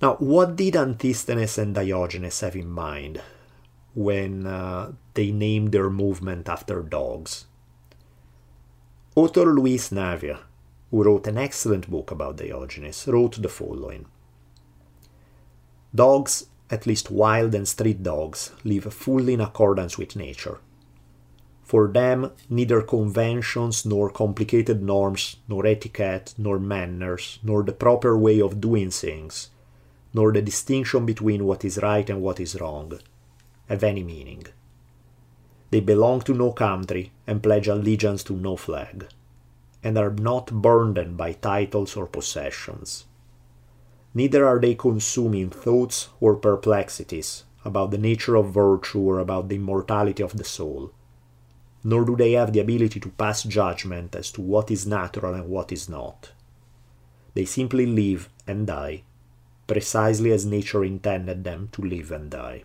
Speaker 1: Now, what did Antisthenes and Diogenes have in mind when uh, they named their movement after dogs? Author Luis Navia who wrote an excellent book about Diogenes, wrote the following Dogs, at least wild and street dogs, live fully in accordance with nature. For them, neither conventions, nor complicated norms, nor etiquette, nor manners, nor the proper way of doing things, nor the distinction between what is right and what is wrong, have any meaning. They belong to no country and pledge allegiance to no flag and are not burdened by titles or possessions. Neither are they consuming thoughts or perplexities about the nature of virtue or about the immortality of the soul, nor do they have the ability to pass judgment as to what is natural and what is not. They simply live and die, precisely as nature intended them to live and die.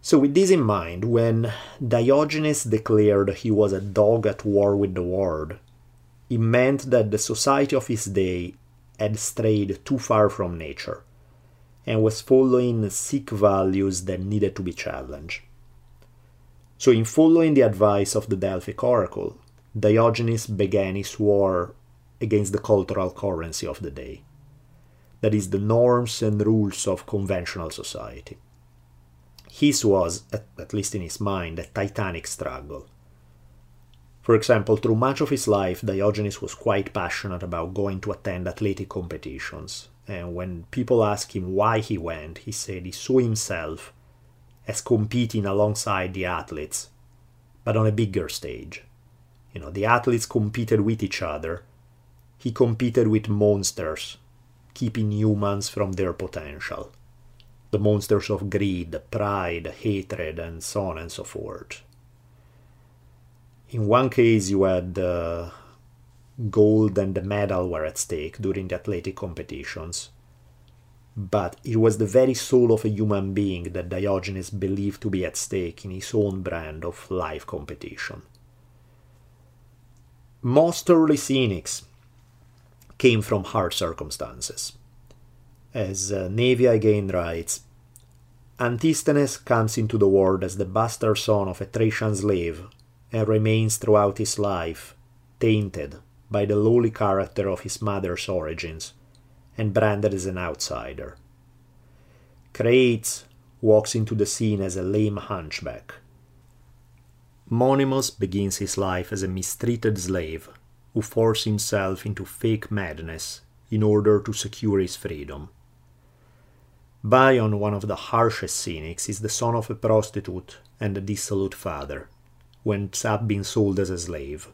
Speaker 1: So, with this in mind, when Diogenes declared he was a dog at war with the world, it meant that the society of his day had strayed too far from nature and was following sick values that needed to be challenged. So, in following the advice of the Delphic oracle, Diogenes began his war against the cultural currency of the day that is, the norms and rules of conventional society. His was, at, least in his mind, a titanic struggle. For example, through much of his life, Diogenes was quite passionate about going to attend athletic competitions. And when people asked him why he went, he said he saw himself as competing alongside the athletes, but on a bigger stage. You know, the athletes competed with each other. He competed with monsters, keeping humans from their potential the monsters of greed, pride, hatred, and so on and so forth. In one case, you had the gold and the medal were at stake during the athletic competitions, but it was the very soul of a human being that Diogenes believed to be at stake in his own brand of life competition. most early cynics came from hard circumstances. As uh, Navia again writes, Antisthenes comes into the world as the bastard son of a Thracian slave and remains throughout his life tainted by the lowly character of his mother's origins and branded as an outsider. Crates walks into the scene as a lame hunchback. Monimus begins his life as a mistreated slave who forces himself into fake madness in order to secure his freedom. Bion, one of the harshest cynics, is the son of a prostitute and a dissolute father, who ends up being sold as a slave.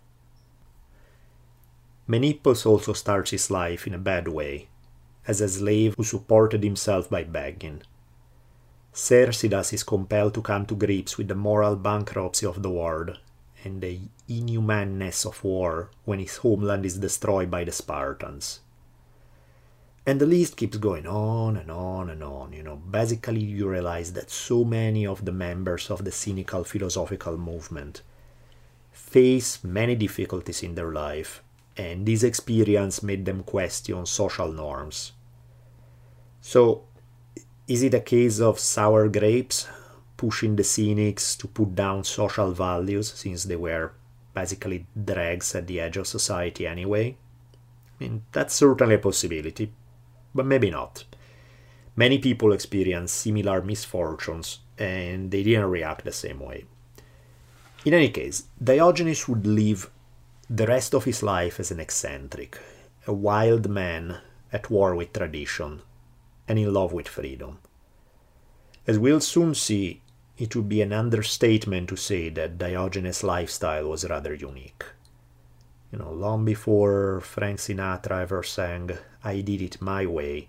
Speaker 1: Menippus also starts his life in a bad way, as a slave who supported himself by begging. Cercidas is compelled to come to grips with the moral bankruptcy of the world and the inhumaneness of war when his homeland is destroyed by the Spartans. And the list keeps going on and on and on. You know, basically, you realize that so many of the members of the cynical philosophical movement face many difficulties in their life, and this experience made them question social norms. So, is it a case of sour grapes pushing the cynics to put down social values since they were basically dregs at the edge of society anyway? I mean, that's certainly a possibility, but maybe not. Many people experience similar misfortunes and they didn't react the same way. In any case, Diogenes would live the rest of his life as an eccentric, a wild man at war with tradition and in love with freedom. As we'll soon see, it would be an understatement to say that Diogenes' lifestyle was rather unique. You know, long before Frank Sinatra ever sang, I did it my way,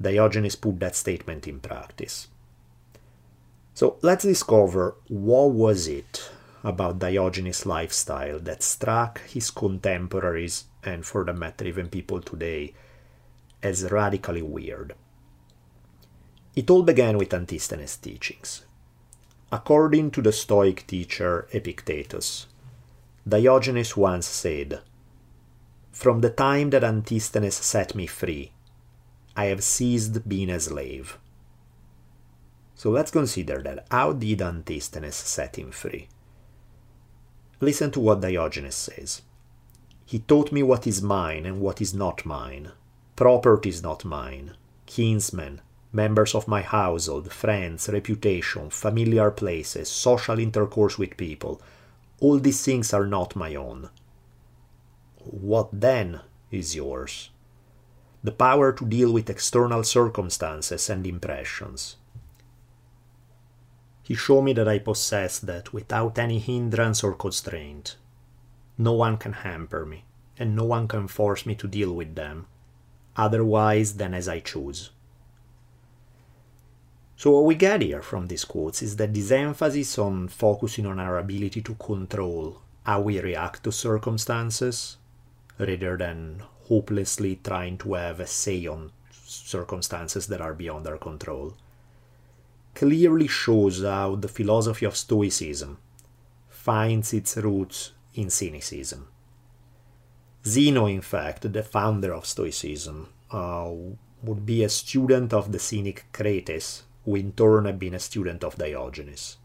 Speaker 1: Diogenes put that statement in practice. So let's discover what was it about Diogenes' lifestyle that struck his contemporaries and for the matter even people today as radically weird. It all began with Antisthenes' teachings. According to the Stoic teacher Epictetus, Diogenes once said, From the time that Antisthenes set me free, I have ceased being a slave. So let's consider that. How did Antisthenes set him free? Listen to what Diogenes says. He taught me what is mine and what is not mine, Property is not mine. Kinsmen, members of my household, friends, reputation, familiar places, social intercourse with people, all these things are not my own. What then is yours? The power to deal with external circumstances and impressions. He showed me that I possess that without any hindrance or constraint. No one can hamper me, and no one can force me to deal with them otherwise than as I choose. So, what we get here from these quotes is that this emphasis on focusing on our ability to control how we react to circumstances rather than hopelessly trying to have a say on circumstances that are beyond our control clearly shows how the philosophy of Stoicism finds its roots in cynicism. Zeno, in fact, the founder of Stoicism, uh, would be a student of the cynic Crates, who in turn had been a student of Diogenes.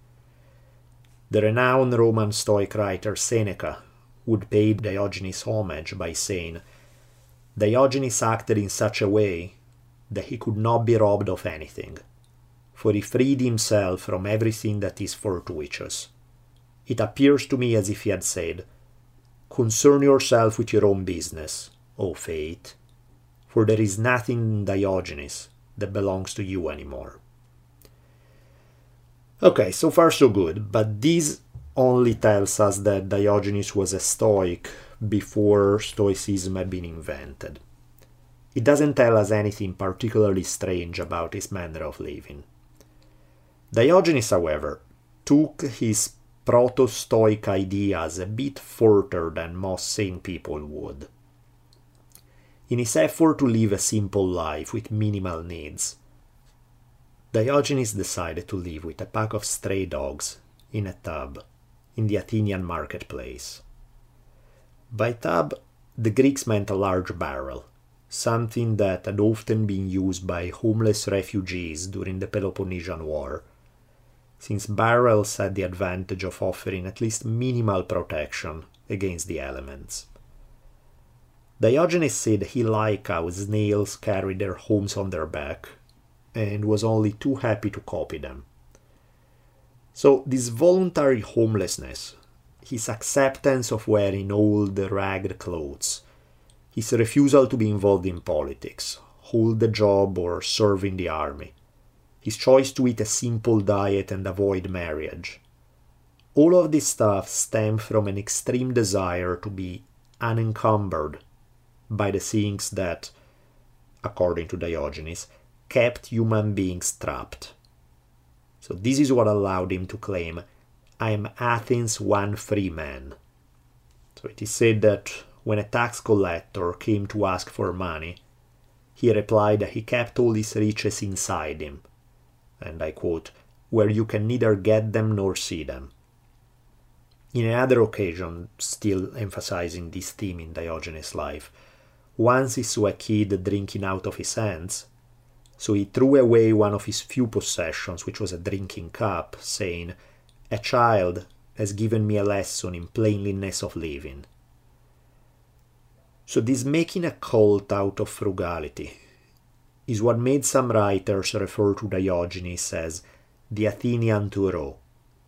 Speaker 1: The renowned Roman Stoic writer Seneca would pay Diogenes homage by saying, Diogenes acted in such a way that he could not be robbed of anything, for he freed himself from everything that is fortuitous. It appears to me as if he had said, Concern yourself with your own business, O fate, for there is nothing in Diogenes that belongs to you anymore. Okay, so far so good, but this only tells us that Diogenes was a Stoic before Stoicism had been invented. It doesn't tell us anything particularly strange about his manner of living. Diogenes, however, took his proto Stoic ideas a bit further than most sane people would. In his effort to live a simple life with minimal needs, Diogenes decided to live with a pack of stray dogs in a tub in the Athenian marketplace. By tub, the Greeks meant a large barrel, something that had often been used by homeless refugees during the Peloponnesian War, since barrels had the advantage of offering at least minimal protection against the elements. Diogenes said he liked how snails carried their homes on their back and was only too happy to copy them. So, this voluntary homelessness, his acceptance of wearing old, ragged clothes, his refusal to be involved in politics, hold a job, or serve in the army, his choice to eat a simple diet and avoid marriage. All of this stuff stem from an extreme desire to be unencumbered by the things that, according to Diogenes, kept human beings trapped. So, this is what allowed him to claim, I am Athens' one free man. So, it is said that when a tax collector came to ask for money, he replied that he kept all his riches inside him, and I quote, where you can neither get them nor see them. In another occasion, still emphasizing this theme in Diogenes' life, once he saw a kid drinking out of his hands, so he threw away one of his few possessions, which was a drinking cup, saying, A child has given me a lesson in plainness of living. So, this making a cult out of frugality is what made some writers refer to Diogenes as the Athenian Thoreau,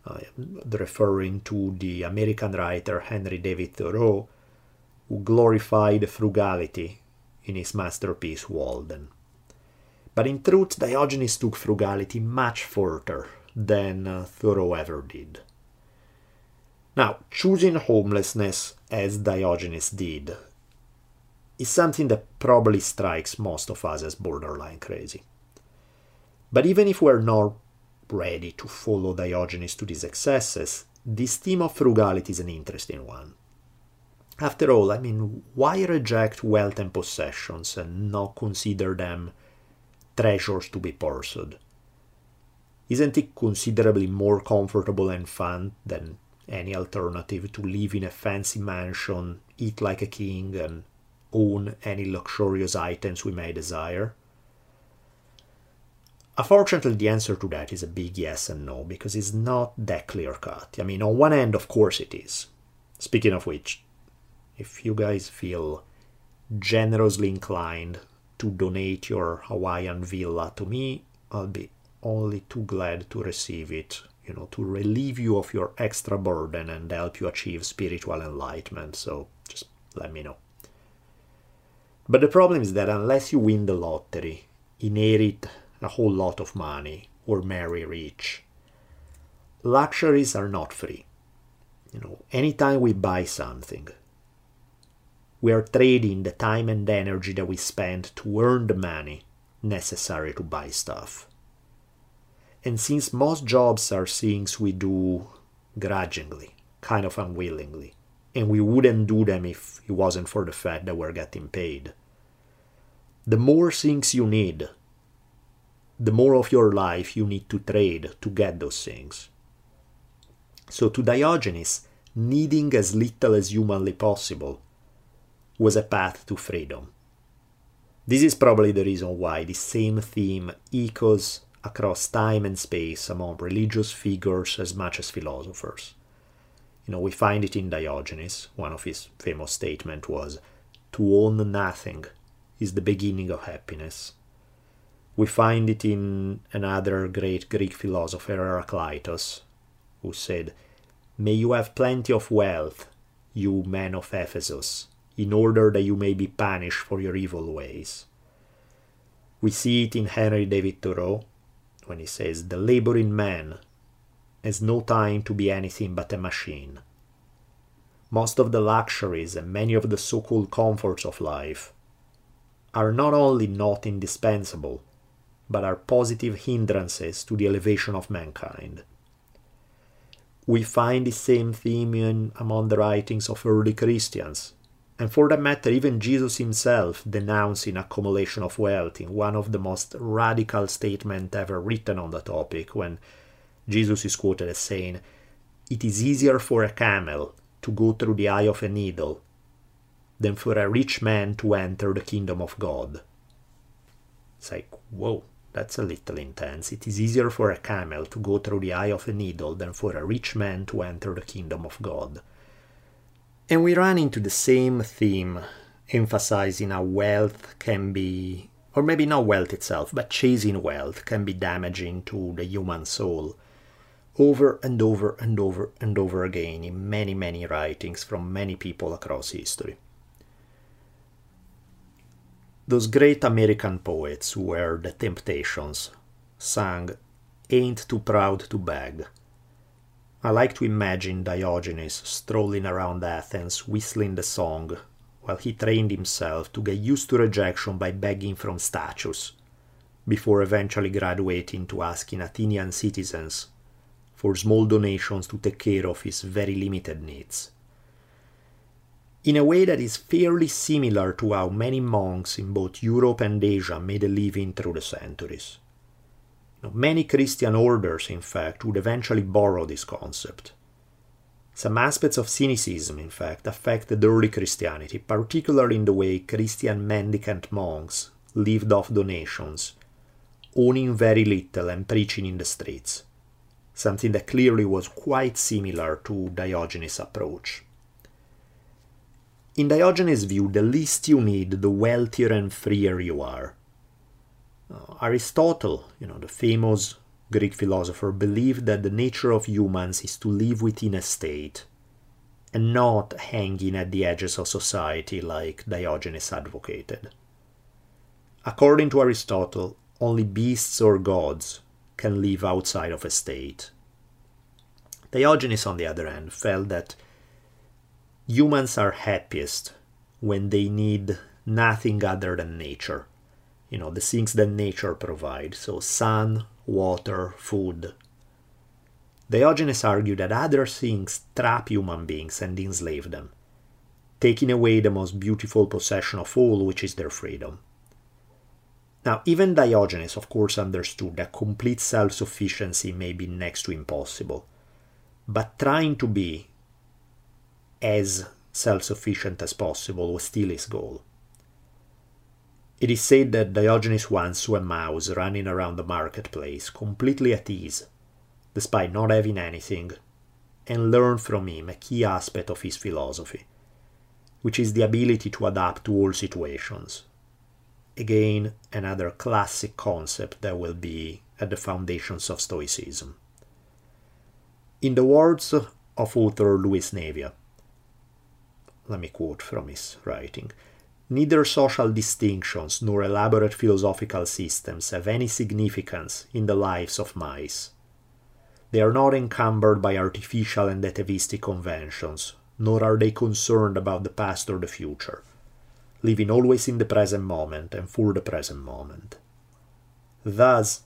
Speaker 1: uh, referring to the American writer Henry David Thoreau, who glorified frugality in his masterpiece Walden. But in truth, Diogenes took frugality much further than uh, Thoreau ever did. Now, choosing homelessness as Diogenes did is something that probably strikes most of us as borderline crazy. But even if we're not ready to follow Diogenes to these excesses, this theme of frugality is an interesting one. After all, I mean, why reject wealth and possessions and not consider them treasures to be pursued? Isn't it considerably more comfortable and fun than any alternative to live in a fancy mansion, eat like a king, and own any luxurious items we may desire? Unfortunately, the answer to that is a big yes and no, because it's not that clear cut. I mean, on one end, of course it is. Speaking of which, if you guys feel generously inclined to donate your Hawaiian villa to me, I'll be only too glad to receive it, you know, to relieve you of your extra burden and help you achieve spiritual enlightenment. So just let me know. But the problem is that unless you win the lottery, inherit a whole lot of money, or marry rich, luxuries are not free. You know, anytime we buy something, we are trading the time and energy that we spend to earn the money necessary to buy stuff. And since most jobs are things we do grudgingly, kind of unwillingly, and we wouldn't do them if it wasn't for the fact that we're getting paid. The more things you need, the more of your life you need to trade to get those things. So, to Diogenes, needing as little as humanly possible was a path to freedom. This is probably the reason why the same theme echoes across time and space among religious figures as much as philosophers. You know, we find it in Diogenes. One of his famous statements was, To own nothing is the beginning of happiness. We find it in another great Greek philosopher, Heraclitus, who said, May you have plenty of wealth, you men of Ephesus, in order that you may be punished for your evil ways. We see it in Henry David Thoreau when he says, The laboring man has no time to be anything but a machine. Most of the luxuries and many of the so called comforts of life are not only not indispensable, but are positive hindrances to the elevation of mankind. We find the same theme in, among the writings of early Christians, and for that matter, even Jesus himself denouncing accumulation of wealth in one of the most radical statements ever written on the topic when Jesus is quoted as saying, It is easier for a camel to go through the eye of a needle than for a rich man to enter the kingdom of God. It's like, whoa, that's a little intense. It is easier for a camel to go through the eye of a needle than for a rich man to enter the kingdom of God. And we run into the same theme, emphasizing how wealth can be, or maybe not wealth itself, but chasing wealth can be damaging to the human soul over and over and over and over again in many, many writings from many people across history. Those great American poets who were the Temptations sang Ain't Too Proud to Beg. I like to imagine Diogenes strolling around Athens whistling the song while he trained himself to get used to rejection by begging from statues, before eventually graduating to asking Athenian citizens for small donations to take care of his very limited needs in a way that is fairly similar to how many monks in both Europe and Asia made a living through the centuries. Many Christian orders, in fact, would eventually borrow this concept. Some aspects of cynicism, in fact, affected early Christianity, particularly in the way Christian mendicant monks lived off donations, owning very little and preaching in the streets, something that clearly was quite similar to Diogenes' approach. In Diogenes' view, the least you need, the wealthier and freer you are. Uh, Aristotle, you know, the famous Greek philosopher, believed that the nature of humans is to live within a state and not hanging at the edges of society like Diogenes advocated. According to Aristotle, only beasts or gods can live outside of a state. Diogenes, on the other hand, felt that humans are happiest when they need nothing other than nature. You know, the things that nature provides. So, sun, water, food. Diogenes argued that other things trap human beings and enslave them, taking away the most beautiful possession of all, which is their freedom. Now, even Diogenes, of course, understood that complete self sufficiency may be next to impossible, but trying to be as self sufficient as possible was still his goal. It is said that Diogenes once saw a mouse running around the marketplace, completely at ease, despite not having anything, and learned from him a key aspect of his philosophy, which is the ability to adapt to all situations. Again, another classic concept that will be at the foundations of Stoicism. In the words of author Louis Navia, let me quote from his writing Neither social distinctions nor elaborate philosophical systems have any significance in the lives of mice. They are not encumbered by artificial and atavistic conventions, nor are they concerned about the past or the future, living always in the present moment and for the present moment. Thus,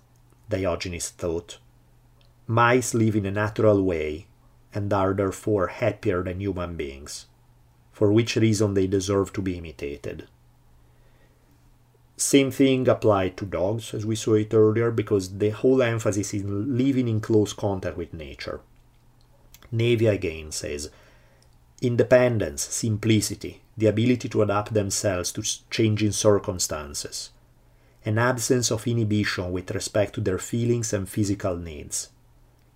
Speaker 1: Diogenes thought, mice live in a natural way and are therefore happier than human beings for which reason they deserve to be imitated. Same thing applied to dogs, as we saw it earlier, because the whole emphasis is living in close contact with nature. Navia again says independence, simplicity, the ability to adapt themselves to changing circumstances, an absence of inhibition with respect to their feelings and physical needs,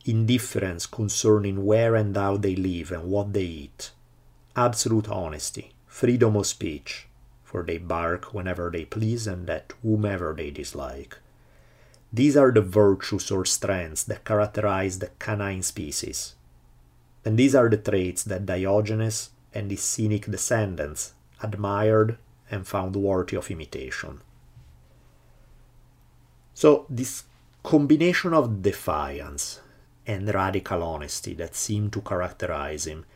Speaker 1: indifference concerning where and how they live and what they eat, absolute honesty, freedom of speech, for they bark whenever they please and at whomever they dislike. These are the virtues or strengths that characterize the canine species. And these are the traits that Diogenes and his cynic descendants admired and found worthy of imitation. So, this combination of defiance and radical honesty that seemed to characterize him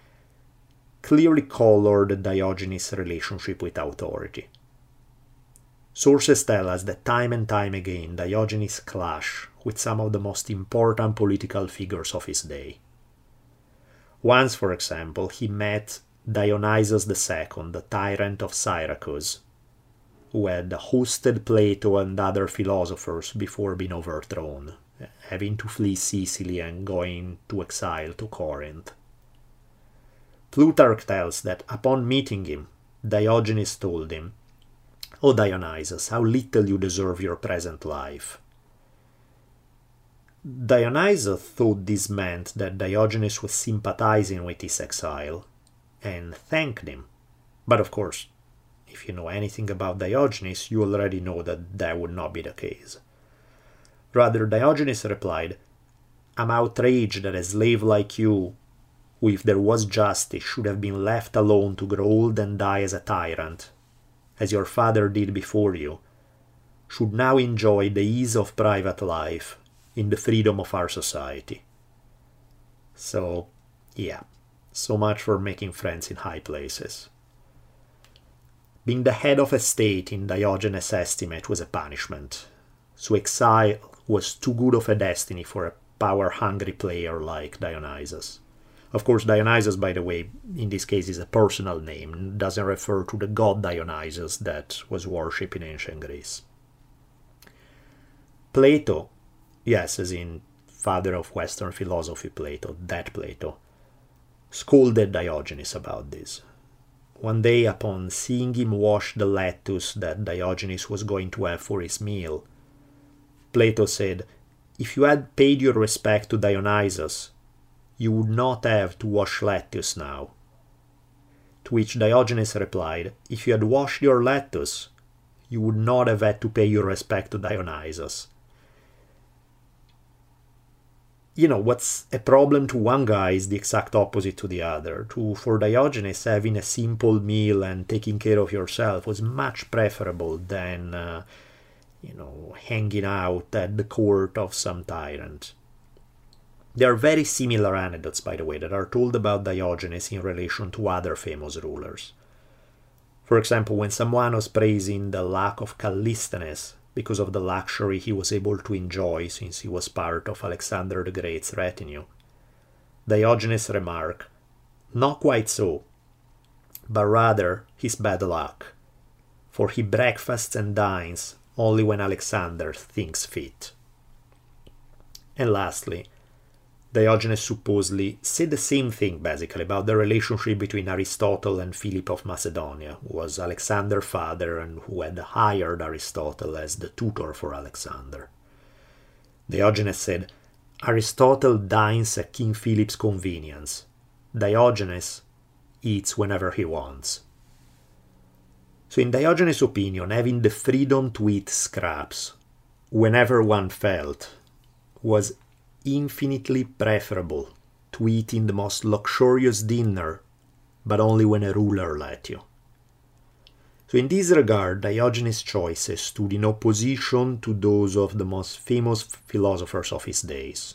Speaker 1: clearly colored Diogenes' relationship with authority. Sources tell us that time and time again Diogenes clashed with some of the most important political figures of his day. Once, for example, he met Dionysius II, the tyrant of Syracuse, who had hosted Plato and other philosophers before being overthrown, having to flee Sicily and going to exile to Corinth. Plutarch tells that upon meeting him, Diogenes told him, O Dionysus, how little you deserve your present life. Dionysus thought this meant that Diogenes was sympathizing with his exile and thanked him. But of course, if you know anything about Diogenes, you already know that that would not be the case. Rather, Diogenes replied, I'm outraged that a slave like you, who, if there was justice, should have been left alone to grow old and die as a tyrant, as your father did before you, should now enjoy the ease of private life in the freedom of our society. So, yeah, so much for making friends in high places. Being the head of a state in Diogenes' estimate was a punishment, so exile was too good of a destiny for a power hungry player like Dionysus. Of course, Dionysus, by the way, in this case is a personal name, doesn't refer to the god Dionysus that was worshipped in ancient Greece. Plato Yes, as in father of Western philosophy, Plato, that Plato, scolded Diogenes about this. One day, upon seeing him wash the lettuce that Diogenes was going to have for his meal, Plato said, If you had paid your respect to Dionysus, you would not have to wash lettuce now. To which Diogenes replied, If you had washed your lettuce, you would not have had to pay your respect to Dionysus. You know what's a problem to one guy is the exact opposite to the other. To for diogenes having a simple meal and taking care of yourself was much preferable than uh, you know hanging out at the court of some tyrant there are very similar anecdotes by the way that are told about diogenes in relation to other famous rulers for example when someone was praising the lack of callisthenes because of the luxury he was able to enjoy since he was part of Alexander the Great's retinue. Diogenes remarked, Not quite so, but rather his bad luck, for he breakfasts and dines only when Alexander thinks fit. And lastly, Diogenes supposedly said the same thing basically about the relationship between Aristotle and Philip of Macedonia, who was Alexander's father and who had hired Aristotle as the tutor for Alexander. Diogenes said, Aristotle dines at King Philip's convenience. Diogenes eats whenever he wants. So, in Diogenes' opinion, having the freedom to eat scraps whenever one felt was infinitely preferable to eating the most luxurious dinner, but only when a ruler let you. So, in this regard, Diogenes' choices stood in opposition to those of the most famous philosophers of his days,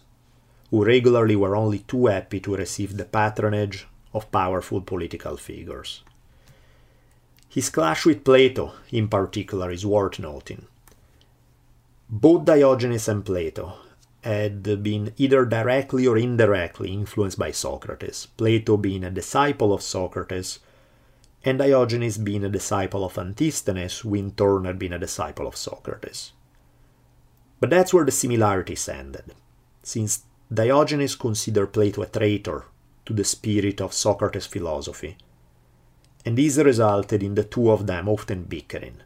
Speaker 1: who regularly were only too happy to receive the patronage of powerful political figures. His clash with Plato, in particular, is worth noting. Both Diogenes and Plato had been either directly or indirectly influenced by Socrates, Plato being a disciple of Socrates, and Diogenes being a disciple of Antisthenes, who in turn had been a disciple of Socrates. But that's where the similarities ended, since Diogenes considered Plato a traitor to the spirit of Socrates' philosophy, and this resulted in the two of them often bickering.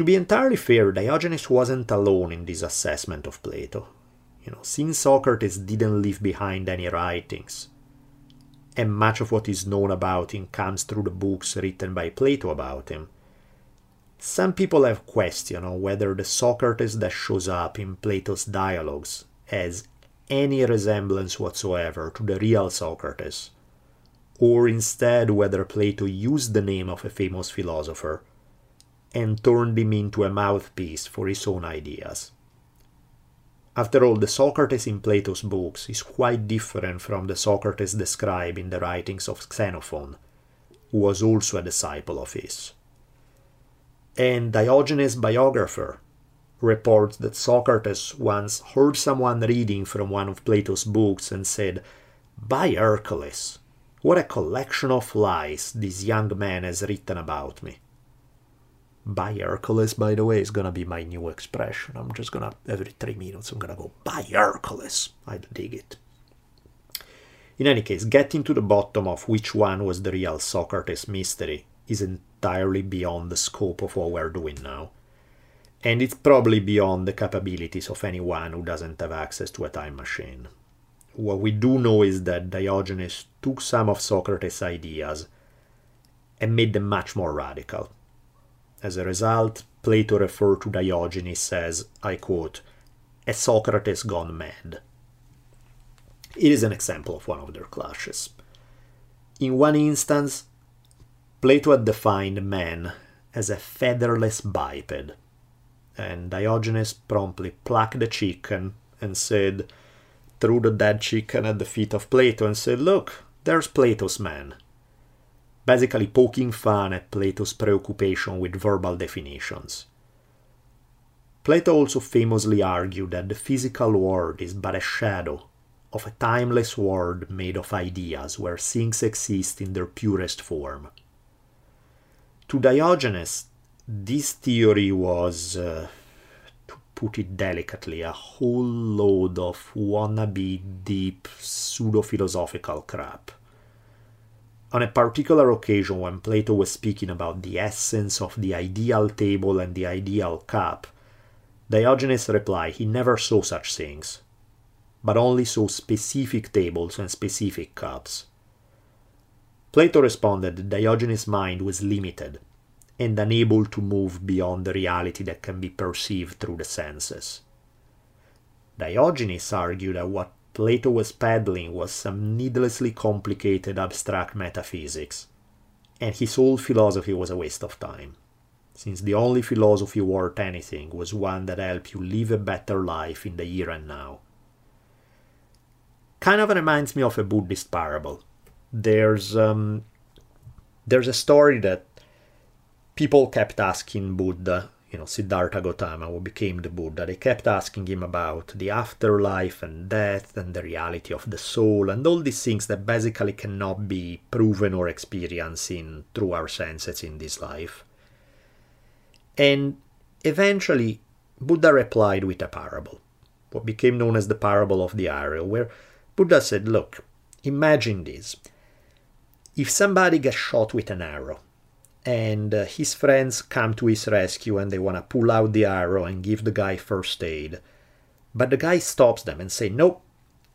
Speaker 1: To be entirely fair, Diogenes wasn't alone in this assessment of Plato. You know, since Socrates didn't leave behind any writings, and much of what is known about him comes through the books written by Plato about him, some people have questioned on whether the Socrates that shows up in Plato's dialogues has any resemblance whatsoever to the real Socrates, or instead whether Plato used the name of a famous philosopher and turned him into a mouthpiece for his own ideas. After all, the Socrates in Plato's books is quite different from the Socrates described in the writings of Xenophon, who was also a disciple of his. And Diogenes' biographer reports that Socrates once heard someone reading from one of Plato's books and said, By Hercules, what a collection of lies this young man has written about me by Hercules, by the way, is gonna be my new expression. I'm just gonna every three minutes I'm gonna go by Hercules. I dig it. In any case, getting to the bottom of which one was the real Socrates mystery is entirely beyond the scope of what we're doing now. And it's probably beyond the capabilities of anyone who doesn't have access to a time machine. What we do know is that Diogenes took some of Socrates' ideas and made them much more radical. As a result, Plato referred to Diogenes as, I quote, a Socrates gone mad. It is an example of one of their clashes. In one instance, Plato had defined man as a featherless biped, and Diogenes promptly plucked the chicken and said, threw the dead chicken at the feet of Plato and said, Look, there's Plato's man. Basically, poking fun at Plato's preoccupation with verbal definitions. Plato also famously argued that the physical world is but a shadow of a timeless world made of ideas where things exist in their purest form. To Diogenes, this theory was, uh, to put it delicately, a whole load of wannabe deep pseudo philosophical crap. On a particular occasion, when Plato was speaking about the essence of the ideal table and the ideal cup, Diogenes replied he never saw such things but only saw specific tables and specific cups. Plato responded that Diogenes' mind was limited and unable to move beyond the reality that can be perceived through the senses. Diogenes argued that what Plato was peddling was some needlessly complicated abstract metaphysics, and his whole philosophy was a waste of time, since the only philosophy worth anything was one that helped you live a better life in the here and now kind of reminds me of a Buddhist parable. There's um, there's a story that people kept asking Buddha, you know, Siddhartha Gautama, who became the Buddha, they kept asking him about the afterlife and death and the reality of the soul and all these things that basically cannot be proven or experienced in through our senses in this life. And eventually, Buddha replied with a parable, what became known as the parable of the arrow, where Buddha said, Look, imagine this. If somebody gets shot with an arrow and uh, his friends come to his rescue and they want to pull out the arrow and give the guy first aid, but the guy stops them and say, Nope,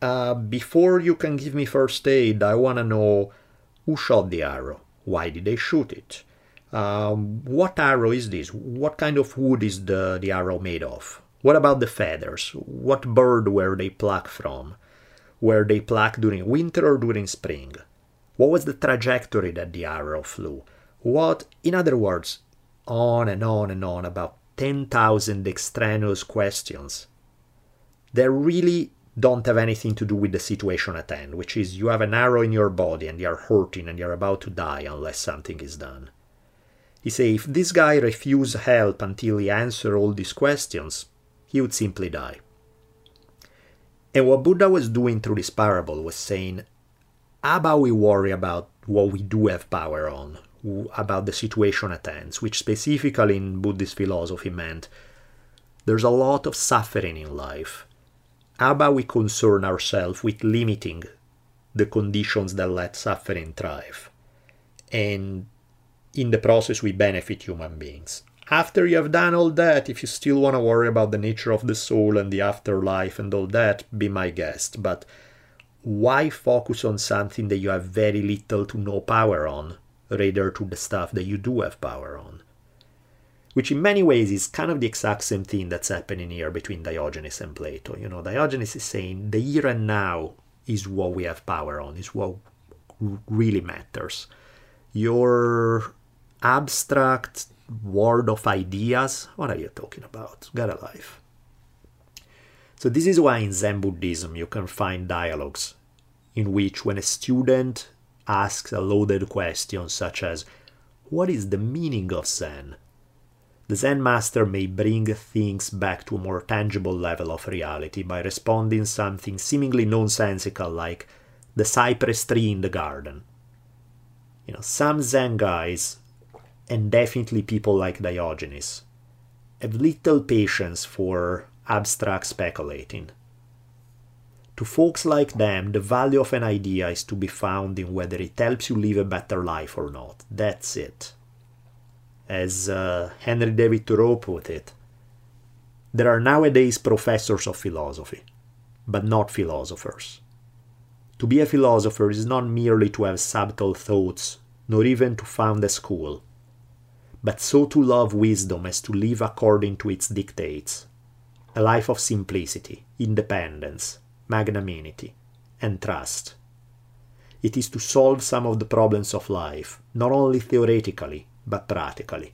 Speaker 1: uh, before you can give me first aid, I want to know who shot the arrow. Why did they shoot it? Um, what arrow is this? What kind of wood is the, the arrow made of? What about the feathers? What bird were they plucked from? Were they plucked during winter or during spring? What was the trajectory that the arrow flew? What, in other words, on and on and on about 10,000 extraneous questions that really don't have anything to do with the situation at hand, which is you have an arrow in your body and you're hurting and you're about to die unless something is done. He say if this guy refuse help until he answer all these questions, he would simply die. And what Buddha was doing through this parable was saying, how about we worry about what we do have power on, about the situation at hand, which specifically in Buddhist philosophy meant there's a lot of suffering in life. How about we concern ourselves with limiting the conditions that let suffering thrive? And in the process, we benefit human beings. After you have done all that, if you still want to worry about the nature of the soul and the afterlife and all that, be my guest. But why focus on something that you have very little to no power on, rather to the stuff that you do have power on? Which in many ways is kind of the exact same thing that's happening here between Diogenes and Plato. You know, Diogenes is saying the here and now is what we have power on, is what really matters. Your abstract world of ideas. What are you talking about? Get a life. So, this is why in Zen Buddhism you can find dialogues in which, when a student asks a loaded question such as, What is the meaning of Zen? the Zen master may bring things back to a more tangible level of reality by responding something seemingly nonsensical like the cypress tree in the garden. You know, some Zen guys and definitely people like Diogenes, have little patience for abstract speculating. To folks like them, the value of an idea is to be found in whether it helps you live a better life or not. That's it. As uh, Henry David Thoreau put it, there are nowadays professors of philosophy, but not philosophers. To be a philosopher is not merely to have subtle thoughts, nor even to found a school, but so to love wisdom as to live according to its dictates, a life of simplicity, independence, magnanimity, and trust. It is to solve some of the problems of life, not only theoretically, but practically.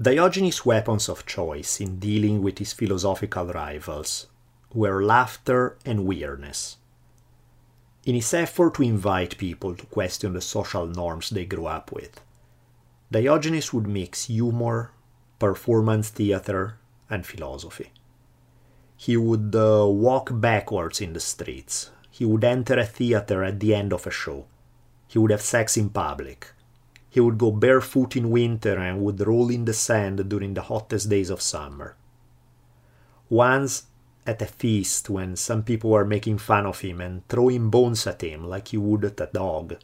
Speaker 1: Diogenes' weapons of choice in dealing with his philosophical rivals were laughter and weirdness. In his effort to invite people to question the social norms they grew up with, Diogenes would mix humor, performance theater, and philosophy. He would uh, walk backwards in the streets. He would enter a theater at the end of a show. He would have sex in public he would go barefoot in winter and would roll in the sand during the hottest days of summer. Once, at a feast, when some people were making fun of him and throwing bones at him like he would at a dog,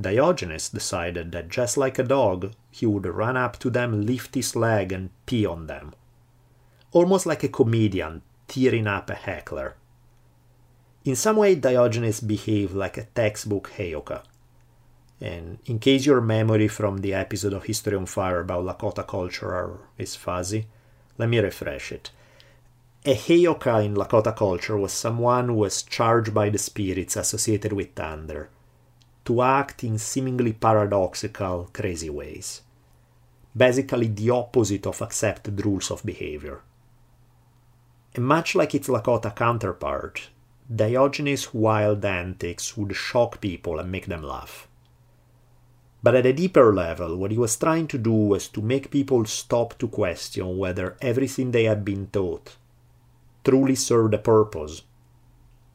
Speaker 1: Diogenes decided that just like a dog, he would run up to them, lift his leg, and pee on them. Almost like a comedian tearing up a heckler. In some way, Diogenes behaved like a textbook Heyoka and in case your memory from the episode of History on Fire about Lakota culture is fuzzy, let me refresh it. A Heyoka in Lakota culture was someone who was charged by the spirits associated with thunder to act in seemingly paradoxical, crazy ways. Basically, the opposite of accepted rules of behavior. Much like its Lakota counterpart, Diogenes' wild antics would shock people and make them laugh. But at a deeper level, what he was trying to do was to make people stop to question whether everything they had been taught truly served a purpose,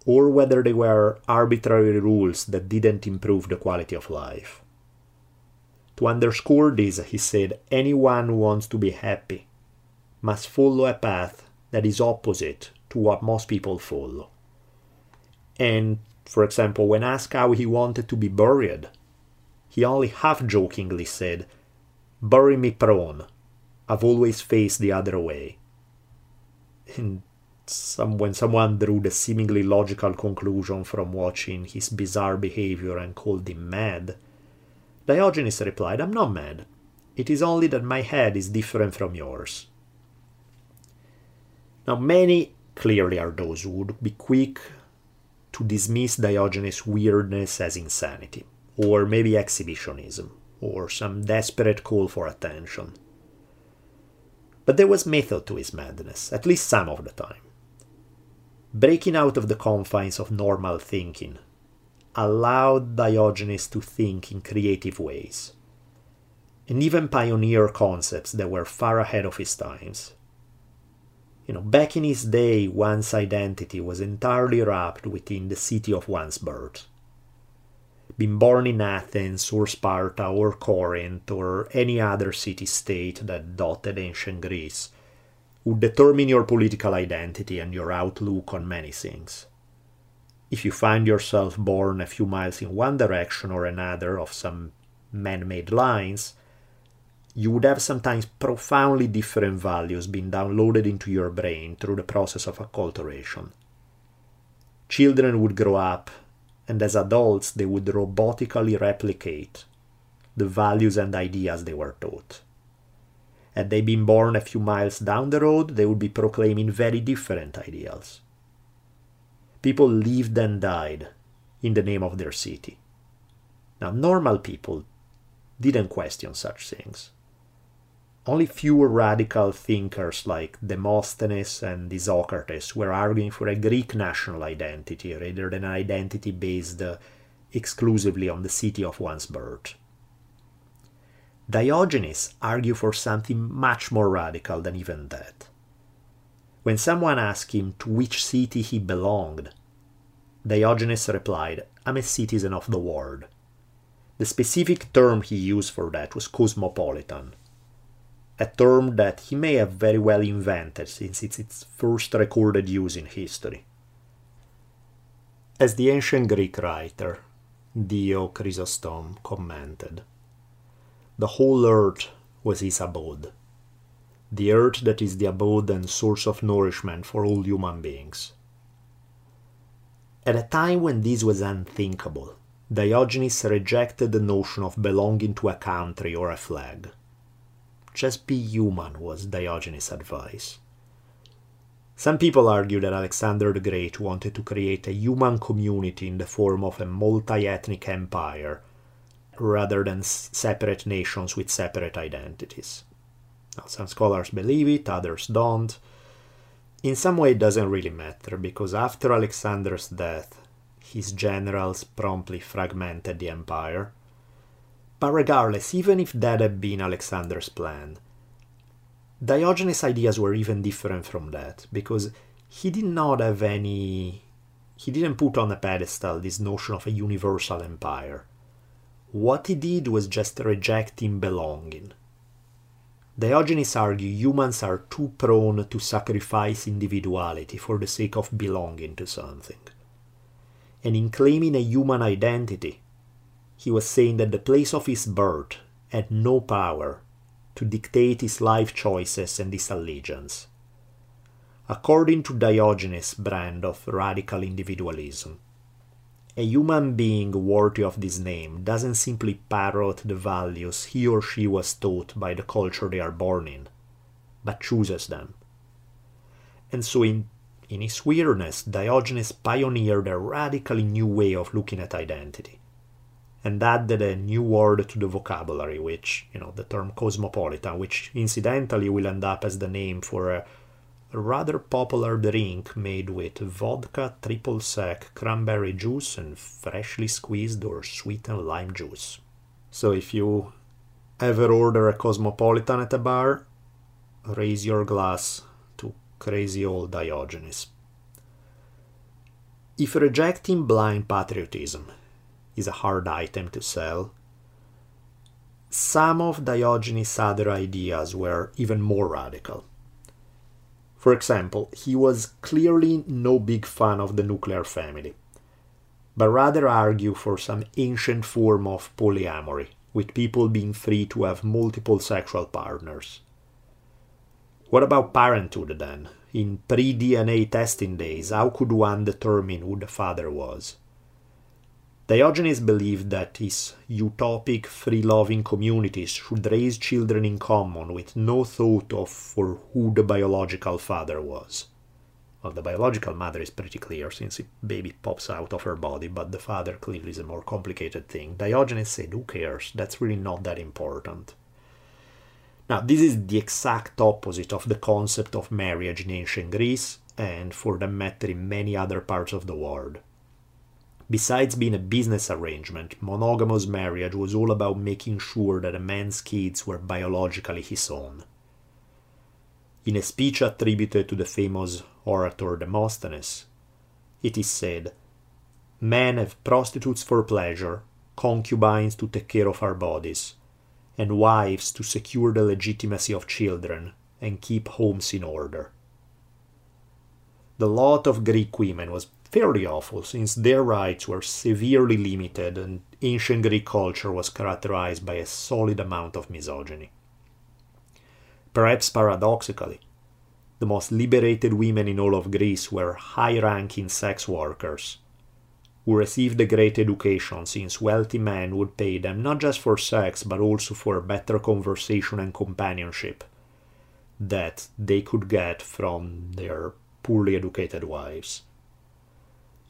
Speaker 1: or whether they were arbitrary rules that didn't improve the quality of life. To underscore this, he said anyone who wants to be happy must follow a path that is opposite to what most people follow. And, for example, when asked how he wanted to be buried, he only half jokingly said, Bury me prone. I've always faced the other way. And some, when someone drew the seemingly logical conclusion from watching his bizarre behavior and called him mad, Diogenes replied, I'm not mad. It is only that my head is different from yours. Now, many clearly are those who would be quick to dismiss Diogenes' weirdness as insanity or maybe exhibitionism, or some desperate call for attention. But there was method to his madness, at least some of the time. Breaking out of the confines of normal thinking allowed Diogenes to think in creative ways, and even pioneer concepts that were far ahead of his times. You know, back in his day, one's identity was entirely wrapped within the city of one's birth Being born in Athens or Sparta or Corinth or any other city state that dotted ancient Greece would determine your political identity and your outlook on many things. If you find yourself born a few miles in one direction or another of some man made lines, you would have sometimes profoundly different values being downloaded into your brain through the process of acculturation. Children would grow up and as adults they would robotically replicate the values and ideas they were taught. Had they been born a few miles down the road, they would be proclaiming very different ideals. People lived and died in the name of their city. Now, normal people didn't question such things. Only fewer radical thinkers like Demosthenes and Isocrates were arguing for a Greek national identity rather than an identity based exclusively on the city of one's birth. Diogenes argued for something much more radical than even that. When someone asked him to which city he belonged, Diogenes replied, I'm a citizen of the world. The specific term he used for that was cosmopolitan a term that he may have very well invented since it's its first recorded use in history. As the ancient Greek writer Dio Chrysostom commented, the whole earth was his abode, the earth that is the abode and source of nourishment for all human beings. At a time when this was unthinkable, Diogenes rejected the notion of belonging to a country or a flag. Just be human was Diogenes' advice. Some people argue that Alexander the Great wanted to create a human community in the form of a multi ethnic empire rather than separate nations with separate identities. Now, some scholars believe it, others don't. In some way, it doesn't really matter because after Alexander's death, his generals promptly fragmented the empire. But regardless, even if that had been Alexander's plan, Diogenes' ideas were even different from that because he did not have any. He didn't put on a pedestal this notion of a universal empire. What he did was just rejecting belonging. Diogenes argued humans are too prone to sacrifice individuality for the sake of belonging to something. And in claiming a human identity, he was saying that the place of his birth had no power to dictate his life choices and his allegiance. According to Diogenes' brand of radical individualism, a human being worthy of this name doesn't simply parrot the values he or she was taught by the culture they are born in, but chooses them. And so, in, in his weirdness, Diogenes pioneered a radically new way of looking at identity and added a new word to the vocabulary, which, you know, the term cosmopolitan, which incidentally will end up as the name for a, rather popular drink made with vodka, triple sec, cranberry juice, and freshly squeezed or sweetened lime juice. So if you ever order a cosmopolitan at a bar, raise your glass to crazy old Diogenes. If rejecting blind patriotism is a hard item to sell. Some of Diogenes' other ideas were even more radical. For example, he was clearly no big fan of the nuclear family, but rather argued for some ancient form of polyamory, with people being free to have multiple sexual partners. What about parenthood then? In pre DNA testing days, how could one determine who the father was? Diogenes believed that his utopic, free loving communities should raise children in common with no thought of for who the biological father was. Well, the biological mother is pretty clear since a baby pops out of her body, but the father clearly is a more complicated thing. Diogenes said, Who cares? That's really not that important. Now, this is the exact opposite of the concept of marriage in ancient Greece, and for that matter in many other parts of the world. Besides being a business arrangement, monogamous marriage was all about making sure that a man's kids were biologically his own. In a speech attributed to the famous orator Demosthenes, it is said, Men have prostitutes for pleasure, concubines to take care of our bodies, and wives to secure the legitimacy of children and keep homes in order. The lot of Greek women was fairly awful since their rights were severely limited and ancient Greek culture was characterized by a solid amount of misogyny. Perhaps paradoxically, the most liberated women in all of Greece were high ranking sex workers who received a great education since wealthy men would pay them not just for sex but also for better conversation and companionship that they could get from their poorly educated wives.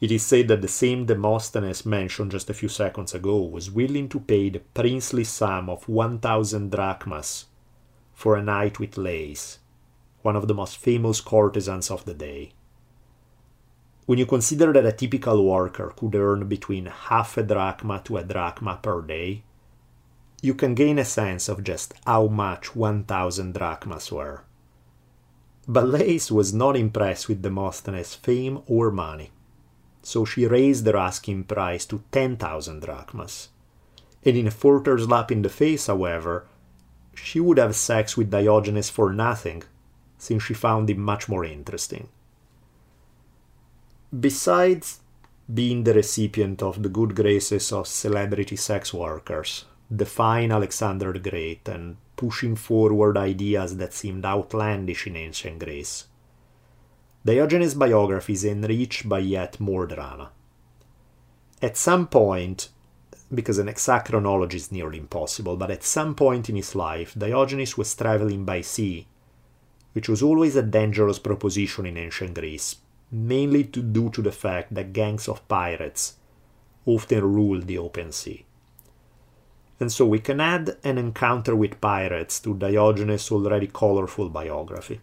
Speaker 1: It is said that the same Demosthenes mentioned just a few seconds ago was willing to pay the princely sum of 1,000 drachmas for a night with Lais, one of the most famous courtesans of the day. When you consider that a typical worker could earn between half a drachma to a drachma per day, you can gain a sense of just how much 1,000 drachmas were. But Lais was not impressed with Demosthenes' fame or money so she raised their asking price to 10,000 drachmas. And in a further slap in the face, however, she would have sex with Diogenes for nothing, since she found him much more interesting. Besides being the recipient of the good graces of celebrity sex workers, defying Alexander the Great and pushing forward ideas that seemed outlandish in ancient Greece, Diogenes' biography is enriched by yet more drama. At some point, because an exact chronology is nearly impossible, but at some point in his life, Diogenes was traveling by sea, which was always a dangerous proposition in ancient Greece, mainly due to the fact that gangs of pirates often ruled the open sea. And so we can add an encounter with pirates to Diogenes' already colorful biography.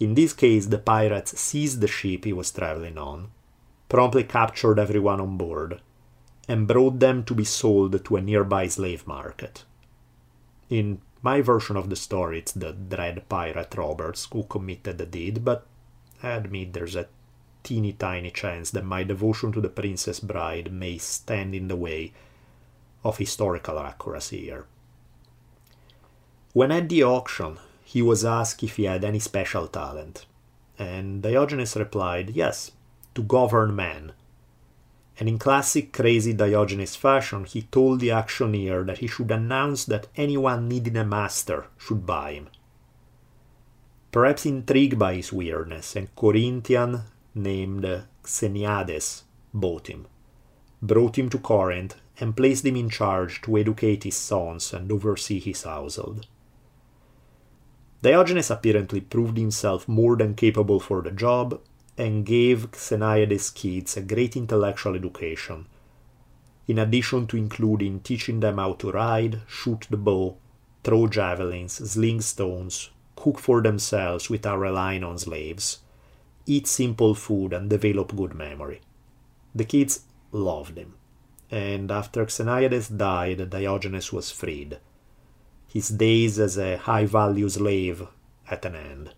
Speaker 1: In this case, the pirates seized the ship he was traveling on, promptly captured everyone on board, and brought them to be sold to a nearby slave market. In my version of the story, it's the dread pirate Roberts who committed the deed, but I admit there's a teeny tiny chance that my devotion to the Princess Bride may stand in the way of historical accuracy here. When at the auction, he was asked if he had any special talent, and Diogenes replied, Yes, to govern men and in classic crazy Diogenes fashion, he told the auctioneer that he should announce that anyone needing a master should buy him. Perhaps intrigued by his weirdness, a Corinthian named Xeniades bought him, brought him to Corinth, and placed him in charge to educate his sons and oversee his household. Diogenes apparently proved himself more than capable for the job and gave Xeniades' kids a great intellectual education, in addition to including teaching them how to ride, shoot the bow, throw javelins, sling stones, cook for themselves without relying on slaves, eat simple food, and develop good memory. The kids loved him, and after Xeniades died, Diogenes was freed, his days as a high value slave at an end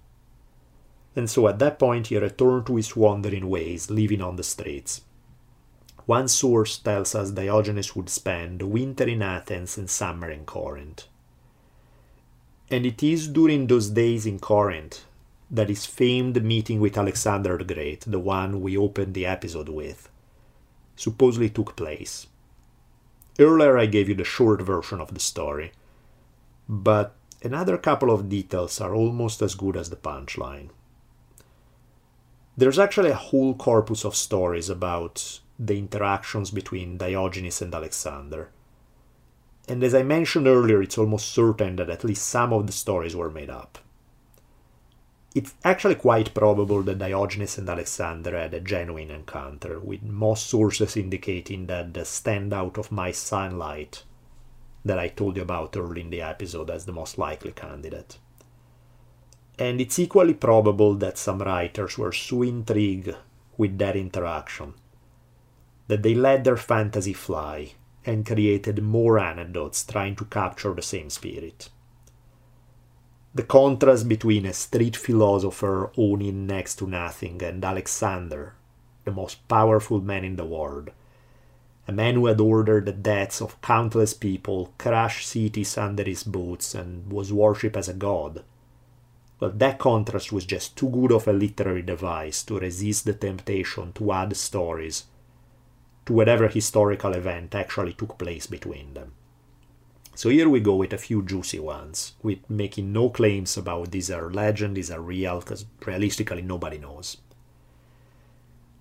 Speaker 1: and so at that point he returned to his wandering ways, living on the streets. One source tells us Diogenes would spend the winter in Athens and summer in Corinth. And it is during those days in Corinth that his famed meeting with Alexander the Great, the one we opened the episode with, supposedly took place. Earlier I gave you the short version of the story, but another couple of details are almost as good as the punchline. There's actually a whole corpus of stories about the interactions between Diogenes and Alexander. And as I mentioned earlier, it's almost certain that at least some of the stories were made up. It's actually quite probable that Diogenes and Alexander had a genuine encounter, with most sources indicating that the standout of my sunlight that I told you about early in the episode as the most likely candidate and it's equally probable that some writers were so intrigued with that interaction that they let their fantasy fly and created more anecdotes trying to capture the same spirit. The contrast between a street philosopher owning next to nothing and Alexander, the most powerful man in the world, a man who had ordered the deaths of countless people, crushed cities under his boots, and was worshipped as a god but that contrast was just too good of a literary device to resist the temptation to add stories to whatever historical event actually took place between them. So here we go with a few juicy ones, with making no claims about these are legend, these are real, because realistically nobody knows.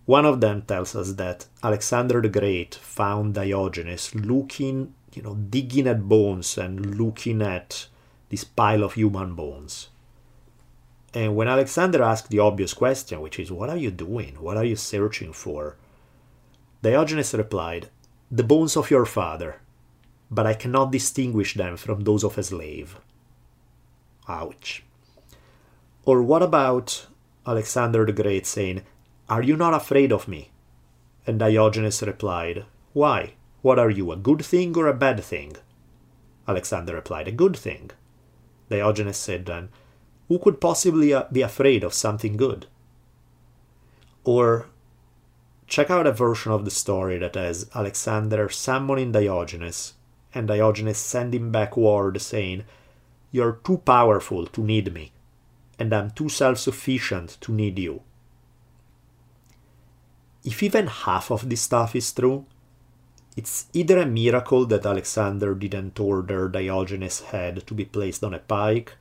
Speaker 1: One of them tells us that Alexander the Great found Diogenes looking, you know, digging at bones and looking at this pile of human bones. And when Alexander asked the obvious question, which is, What are you doing? What are you searching for? Diogenes replied, The bones of your father, but I cannot distinguish them from those of a slave. Ouch. Or what about Alexander the Great saying, Are you not afraid of me? And Diogenes replied, Why? What are you, a good thing or a bad thing? Alexander replied, A good thing. Diogenes said then, who could possibly uh, be afraid of something good? Or check out a version of the story that has Alexander summoning Diogenes and Diogenes sending back word saying, You're too powerful to need me, and I'm too self sufficient to need you. If even half of this stuff is true, it's either a miracle that Alexander didn't order Diogenes' head to be placed on a pike,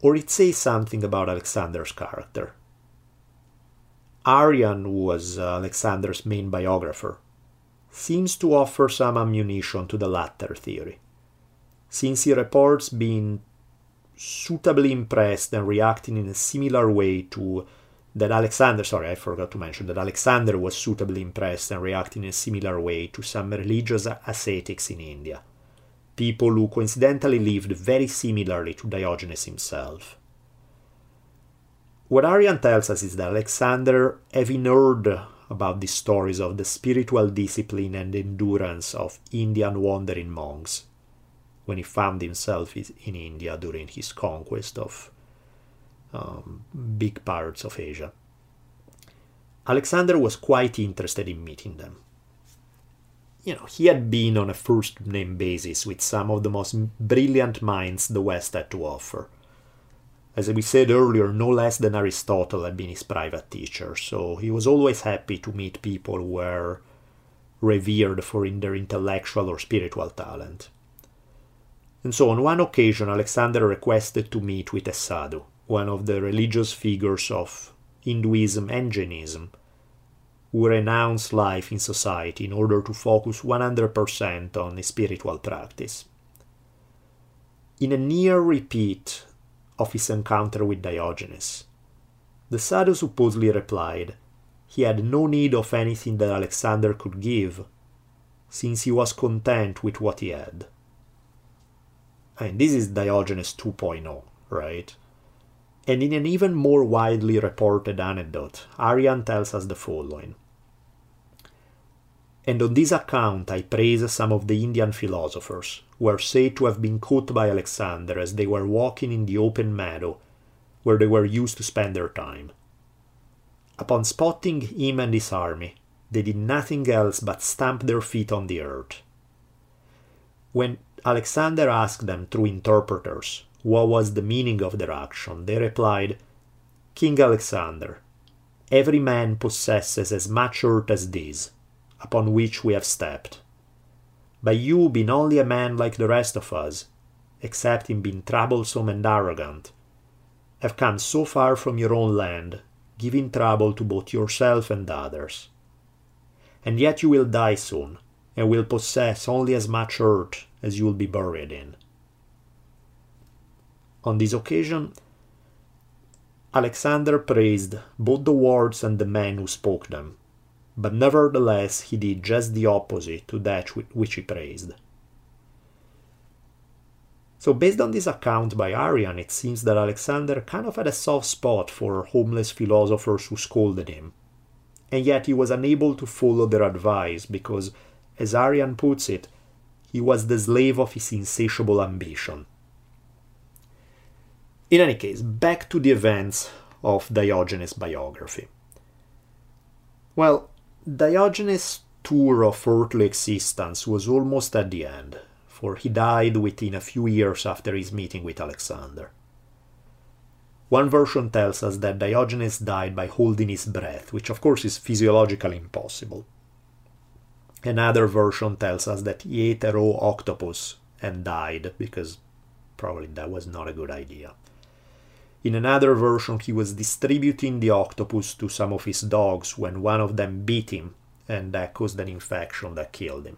Speaker 1: or it says something about Alexander's character. Arrian, was uh, Alexander's main biographer, seems to offer some ammunition to the latter theory, since he reports being suitably impressed and reacting in a similar way to that Alexander, sorry, I forgot to mention that Alexander was suitably impressed and reacted in a similar way to some religious ascetics in India, people who coincidentally lived very similarly to Diogenes himself. What Arrian tells us is that Alexander, having heard about the stories of the spiritual discipline and endurance of Indian wandering monks, when he found himself in India during his conquest of um, big parts of Asia. Alexander was quite interested in meeting them. You know, he had been on a first name basis with some of the most brilliant minds the West had to offer. As we said earlier, no less than Aristotle had been his private teacher, so he was always happy to meet people who were revered for their intellectual or spiritual talent. And so on one occasion, Alexander requested to meet with a sadhu, one of the religious figures of Hinduism and Jainism, who renounced life in society in order to focus 100% on spiritual practice. In a near repeat of his encounter with Diogenes, the sadhu supposedly replied he had no need of anything that Alexander could give, since he was content with what he had. And this is Diogenes 2.0, right? And in an even more widely reported anecdote, Arrian tells us the following. And on this account I praise some of the Indian philosophers, who are said to have been caught by Alexander as they were walking in the open meadow where they were used to spend their time. Upon spotting him and his army, they did nothing else but stamp their feet on the earth. When Alexander asked them through interpreters what was the meaning of their action, they replied, King Alexander, every man possesses as much earth as this, upon which we have stepped. But you being only a man like the rest of us, except in being troublesome and arrogant, have come so far from your own land, giving trouble to both yourself and others. And yet you will die soon, and will possess only as much earth as you will be buried in. On this occasion, Alexander praised both the words and the man who spoke them, but nevertheless he did just the opposite to that which he praised. So, based on this account by Arrian, it seems that Alexander kind of had a soft spot for homeless philosophers who scolded him, and yet he was unable to follow their advice because, as Arrian puts it, he was the slave of his insatiable ambition. In any case, back to the events of Diogenes' biography. Well, Diogenes' tour of earthly existence was almost at the end, for he died within a few years after his meeting with Alexander. One version tells us that Diogenes died by holding his breath, which of course is physiologically impossible. Another version tells us that he ate a raw octopus and died, because probably that was not a good idea. In another version, he was distributing the octopus to some of his dogs when one of them bit him, and that caused an infection that killed him.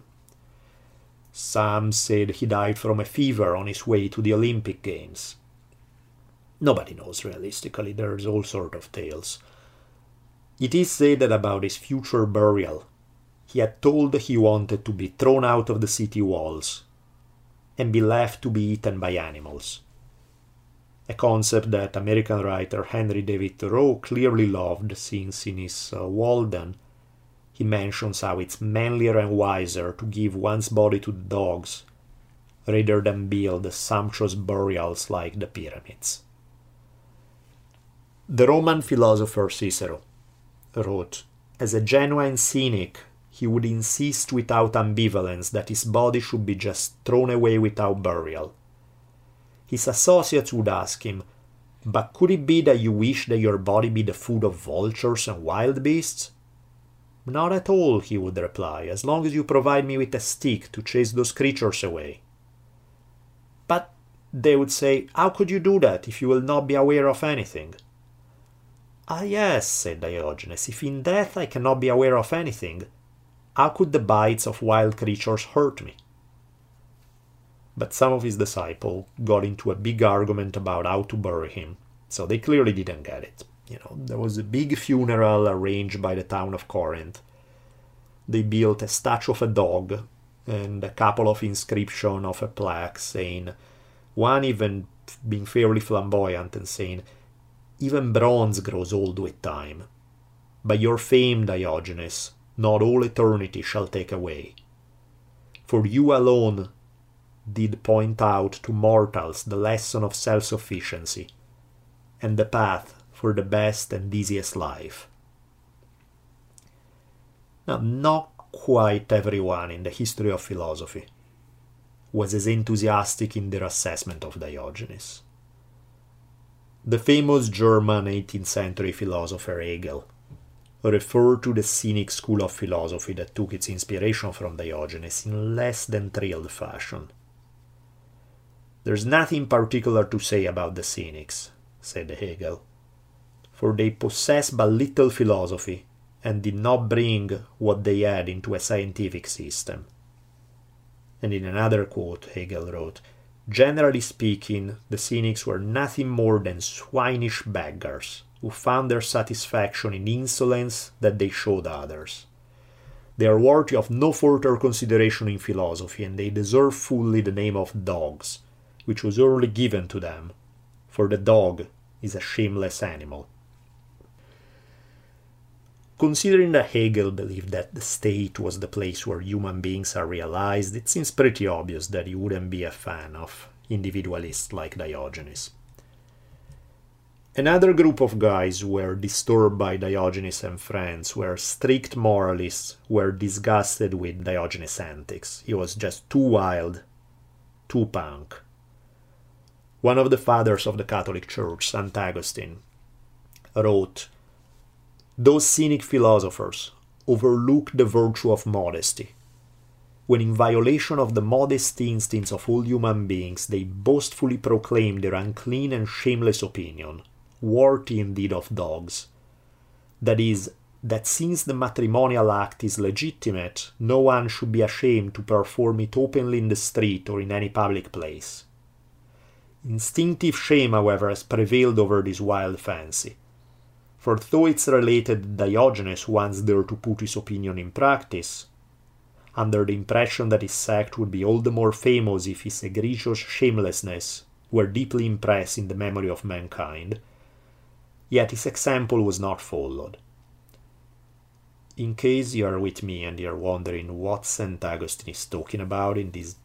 Speaker 1: Some said he died from a fever on his way to the Olympic Games. Nobody knows realistically, there's all sort of tales. It is said that about his future burial, he had told he wanted to be thrown out of the city walls and be left to be eaten by animals a concept that American writer Henry David Thoreau clearly loved, since in his uh, Walden he mentions how it's manlier and wiser to give one's body to the dogs rather than build sumptuous burials like the pyramids. The Roman philosopher Cicero wrote, As a genuine cynic, he would insist without ambivalence that his body should be just thrown away without burial his associates would ask him, But could it be that you wish that your body be the food of vultures and wild beasts? Not at all, he would reply, as long as you provide me with a stick to chase those creatures away. But, they would say, how could you do that if you will not be aware of anything? Ah, yes, said Diogenes, if in death I cannot be aware of anything, how could the bites of wild creatures hurt me? But some of his disciples got into a big argument about how to bury him, so they clearly didn't get it. You know, there was a big funeral arranged by the town of Corinth. They built a statue of a dog and a couple of inscriptions of a plaque saying, one even being fairly flamboyant and saying, even bronze grows old with time. By your fame, Diogenes, not all eternity shall take away. For you alone did point out to mortals the lesson of self sufficiency and the path for the best and easiest life. Now, not quite everyone in the history of philosophy was as enthusiastic in their assessment of Diogenes. The famous German 18th century philosopher Hegel referred to the Cynic school of philosophy that took its inspiration from Diogenes in less than thrilled fashion. There's nothing particular to say about the Cynics, said Hegel for they possess but little philosophy and did not bring what they had into a scientific system. And in another quote, Hegel wrote, Generally speaking, the cynics were nothing more than swinish beggars who found their satisfaction in insolence that they showed others. They are worthy of no further consideration in philosophy, and they deserve fully the name of dogs, which was early given to them, for the dog is a shameless animal. Considering that Hegel believed that the state was the place where human beings are realized, it seems pretty obvious that he wouldn't be a fan of individualists like Diogenes. Another group of guys were disturbed by Diogenes and friends were strict moralists were disgusted with Diogenes' antics. He was just too wild, too punk. One of the fathers of the Catholic Church, St. Augustine, wrote those cynic philosophers overlook the virtue of modesty. When, in violation of the modest instincts of all human beings, they boastfully proclaim their unclean and shameless opinion, worthy indeed of dogs, that is, that since the matrimonial act is legitimate, no one should be ashamed to perform it openly in the street or in any public place. Instinctive shame, however, has prevailed over this wild fancy for though it's related Diogenes once dared to put his opinion in practice, under the impression that his sect would be all the more famous if his egregious shamelessness were deeply impressed in the memory of mankind, yet his example was not followed. In case you are with me and you are wondering what St. Augustine is talking about in this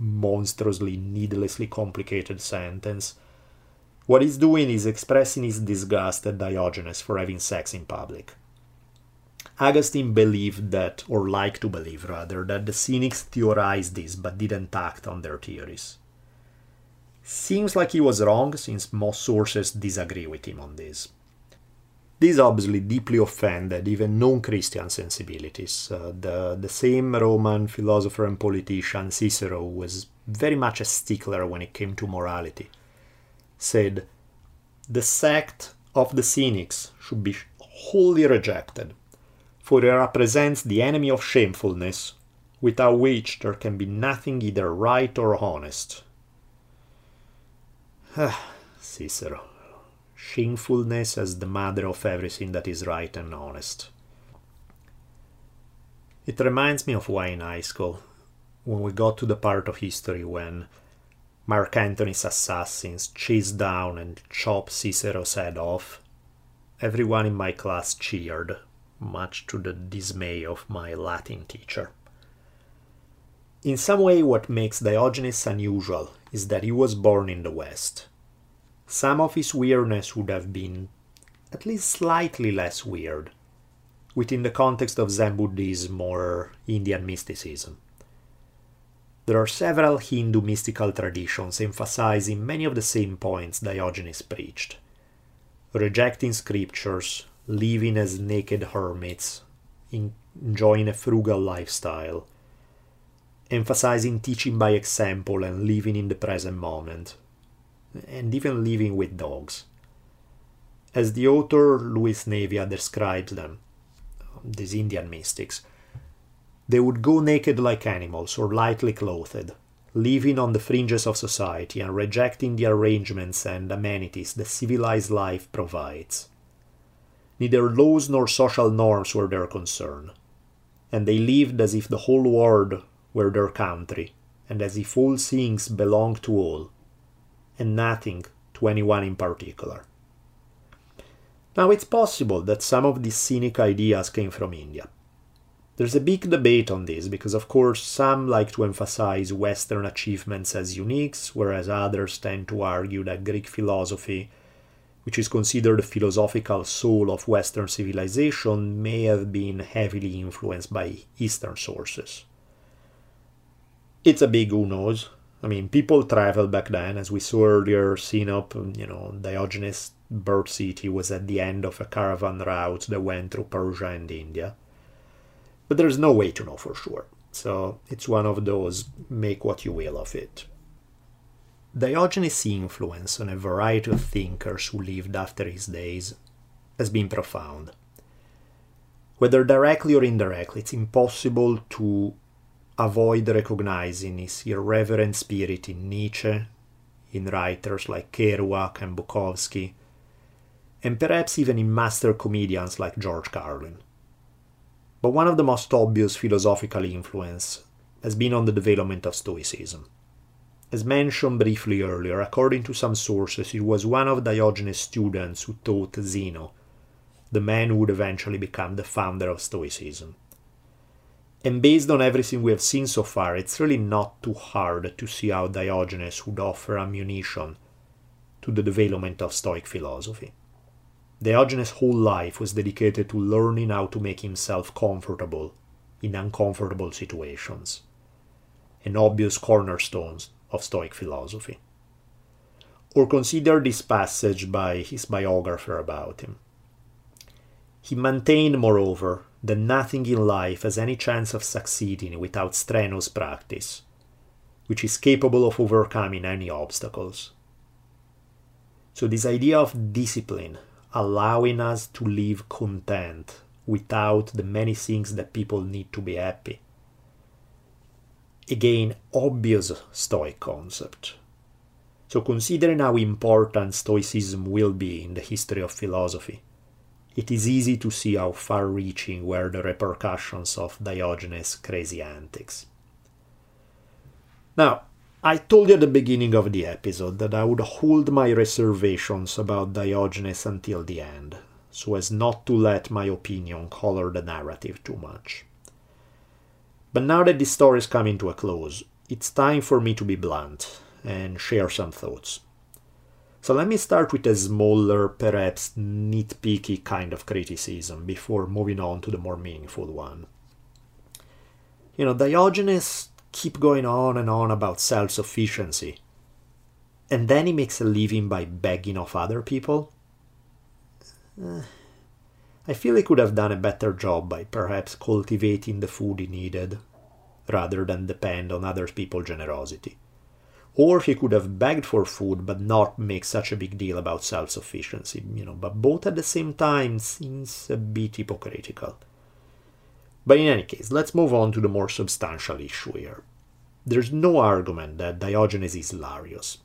Speaker 1: monstrously, needlessly complicated sentence, what he's doing is expressing his disgust at Diogenes for having sex in public. Augustine believed that, or liked to believe rather, that the Cynics theorized this but didn't act on their theories. Seems like he was wrong, since most sources disagree with him on this. This obviously deeply offended even non Christian sensibilities. Uh, the, the same Roman philosopher and politician Cicero was very much a stickler when it came to morality said, The sect of the Cynics should be wholly rejected, for it represents the enemy of shamefulness, without which there can be nothing either right or honest. Cicero. Shamefulness as the mother of everything that is right and honest. It reminds me of why in high school, when we got to the part of history when Mark Antony's assassins chased down and chopped Cicero's head off. Everyone in my class cheered, much to the dismay of my Latin teacher. In some way, what makes Diogenes unusual is that he was born in the West. Some of his weirdness would have been at least slightly less weird within the context of Zen Buddhism or Indian mysticism. there are several Hindu mystical traditions emphasizing many of the same points Diogenes preached rejecting scriptures, living as naked hermits, enjoying a frugal lifestyle, emphasizing teaching by example and living in the present moment, and even living with dogs. As the author Luis Navia describes them, these Indian mystics, they would go naked like animals or lightly clothed, living on the fringes of society and rejecting the arrangements and amenities that civilized life provides. Neither laws nor social norms were their concern, and they lived as if the whole world were their country, and as if all things belonged to all, and nothing to anyone in particular. Now, it's possible that some of these cynic ideas came from India. There's a big debate on this because, of course, some like to emphasize Western achievements as unique, whereas others tend to argue that Greek philosophy, which is considered the philosophical soul of Western civilization, may have been heavily influenced by Eastern sources. It's a big who knows. I mean, people traveled back then, as we saw earlier, Sinop, you know, Diogenes' birth city was at the end of a caravan route that went through Persia and India but there's no way to know for sure. So it's one of those make what you will of it. Diogenes' influence on a variety of thinkers who lived after his days has been profound. Whether directly or indirectly, it's impossible to avoid recognizing his irreverent spirit in Nietzsche, in writers like Kerouac and Bukowski, and perhaps even in master comedians like George Carlin but one of the most obvious philosophical influence has been on the development of Stoicism. As mentioned briefly earlier, according to some sources, it was one of Diogenes' students who taught Zeno, the man who would eventually become the founder of Stoicism. And based on everything we have seen so far, it's really not too hard to see how Diogenes would offer ammunition to the development of Stoic philosophy. Diogenes' whole life was dedicated to learning how to make himself comfortable in uncomfortable situations, an obvious cornerstone of Stoic philosophy. Or consider this passage by his biographer about him. He maintained, moreover, that nothing in life has any chance of succeeding without strenuous practice, which is capable of overcoming any obstacles. So, this idea of discipline allowing us to live content without the many things that people need to be happy. Again, obvious Stoic concept. So, considering how important Stoicism will be in the history of philosophy, it is easy to see how far reaching were the repercussions of Diogenes' crazy antics. Now, I told you at the beginning of the episode that I would hold my reservations about Diogenes until the end, so as not to let my opinion color the narrative too much. But now that this story is coming to a close, it's time for me to be blunt and share some thoughts. So let me start with a smaller, perhaps nitpicky kind of criticism before moving on to the more meaningful one. You know, Diogenes keep going on and on about self sufficiency. And then he makes a living by begging off other people? Uh, I feel he could have done a better job by perhaps cultivating the food he needed, rather than depend on other people's generosity. Or he could have begged for food but not make such a big deal about self sufficiency, you know, but both at the same time seems a bit hypocritical. But in any case, let's move on to the more substantial issue here. There's no argument that Diogenes is hilarious.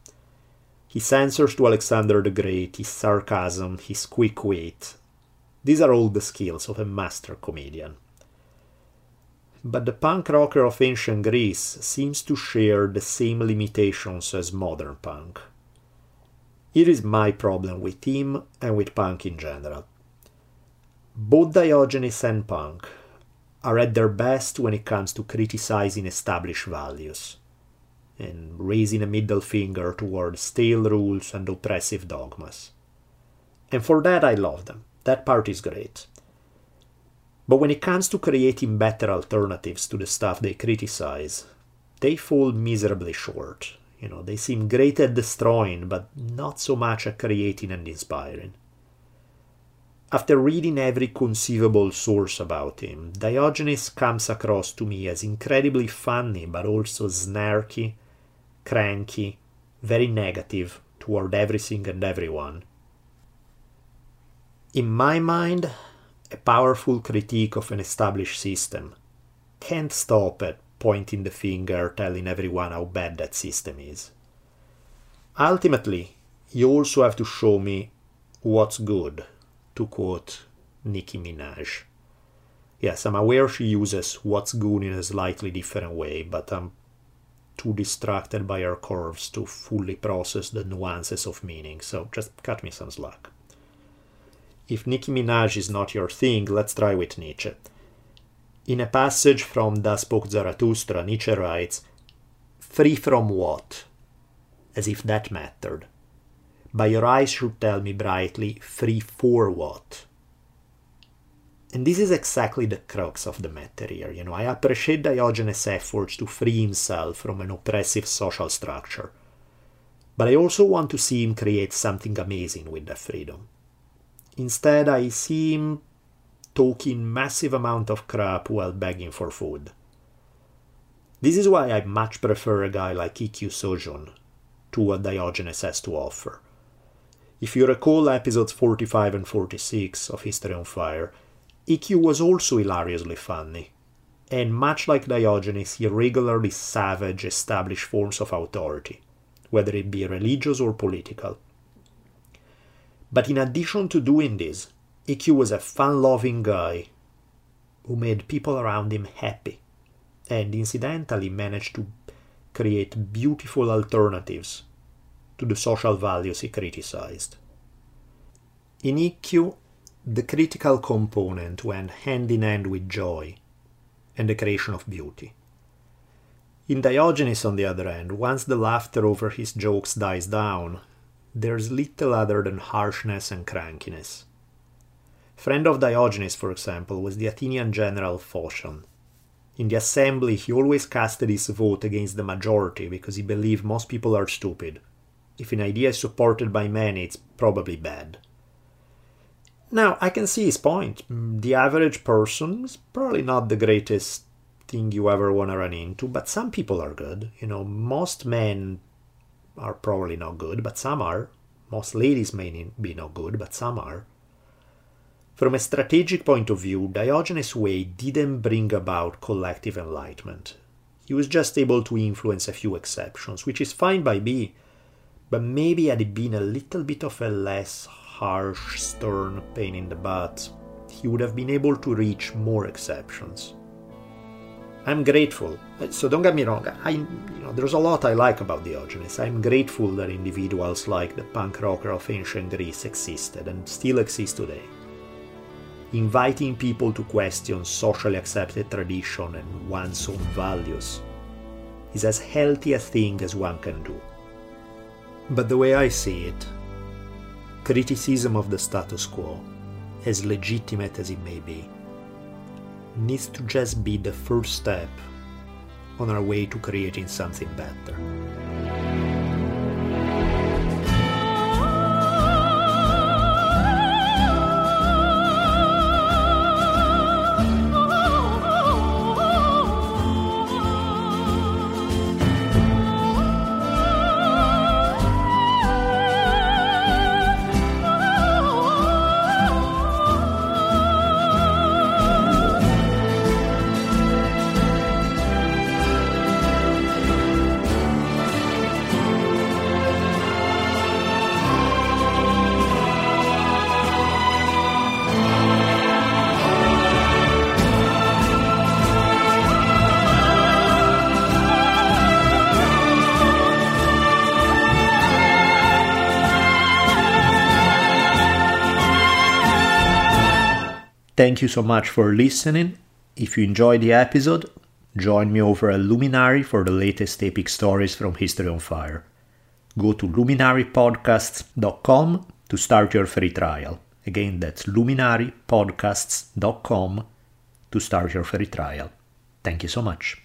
Speaker 1: His answers to Alexander the Great, his sarcasm, his quick wit, these are all the skills of a master comedian. But the punk rocker of ancient Greece seems to share the same limitations as modern punk. Here is my problem with him and with punk in general. Both Diogenes and punk are at their best when it comes to criticizing established values and raising a middle finger toward stale rules and oppressive dogmas. And for that, I love them. That part is great. But when it comes to creating better alternatives to the stuff they criticize, they fall miserably short. You know, they seem great at destroying, but not so much at creating and inspiring. After reading every conceivable source about him, Diogenes comes across to me as incredibly funny, but also snarky, cranky, very negative toward everything and everyone. In my mind, a powerful critique of an established system can't stop at pointing the finger telling everyone how bad that system is. Ultimately, you also have to show me what's good, to quote Nicki Minaj. Yes, I'm aware she uses what's good in a slightly different way, but I'm too distracted by her curves to fully process the nuances of meaning, so just cut me some slack. If Nicki Minaj is not your thing, let's try with Nietzsche. In a passage from Das Buch Zarathustra, Nietzsche writes, Free from what? As if that mattered. By your eyes should tell me brightly, free for what? And this is exactly the crux of the matter here. You know, I appreciate Diogenes' efforts to free himself from an oppressive social structure. But I also want to see him create something amazing with that freedom. Instead, I see him talking massive amount of crap while begging for food. This is why I much prefer a guy like Ikkyu Sojun to what Diogenes has to offer. If you recall episodes 45 and 46 of History on Fire, Ikkyu was also hilariously funny, and much like Diogenes, he regularly savage established forms of authority, whether it be religious or political. But in addition to doing this, Ikkyu was a fun loving guy who made people around him happy and incidentally managed to create beautiful alternatives to the social values he criticized. In Ikkyu, the critical component went hand in hand with joy and the creation of beauty. In Diogenes, on the other hand, once the laughter over his jokes dies down, there's little other than harshness and crankiness. Friend of Diogenes, for example, was the Athenian general Phocion. In the assembly, he always casted his vote against the majority because he believed most people are stupid. If an idea is supported by many, it's probably bad. Now, I can see his point. The average person is probably not the greatest thing you ever want to run into, but some people are good. You know, most men are probably not good, but some are. Most ladies may be not good, but some are. From a strategic point of view, Diogenes' way didn't bring about collective enlightenment. He was just able to influence a few exceptions, which is fine by me, but maybe had it been a little bit of a less harsh, stern pain in the butt, he would have been able to reach more exceptions. I'm grateful. So don't get me wrong. I, you know, there's a lot I like about Diogenes. I'm grateful that individuals like the punk rocker of ancient Greece existed and still exist today. Inviting people to question socially accepted tradition and one's own values is as healthy a thing as one can do. But the way I see it, criticism of the status quo, as legitimate as it may be, needs to just be the first step on our way to creating something better. Thank you so much for listening. If you enjoyed the episode, join me over at Luminary for the latest epic stories from History on Fire. Go to luminarypodcasts.com to start your free trial. Again, that's luminarypodcasts.com to start your free trial. Thank you so much.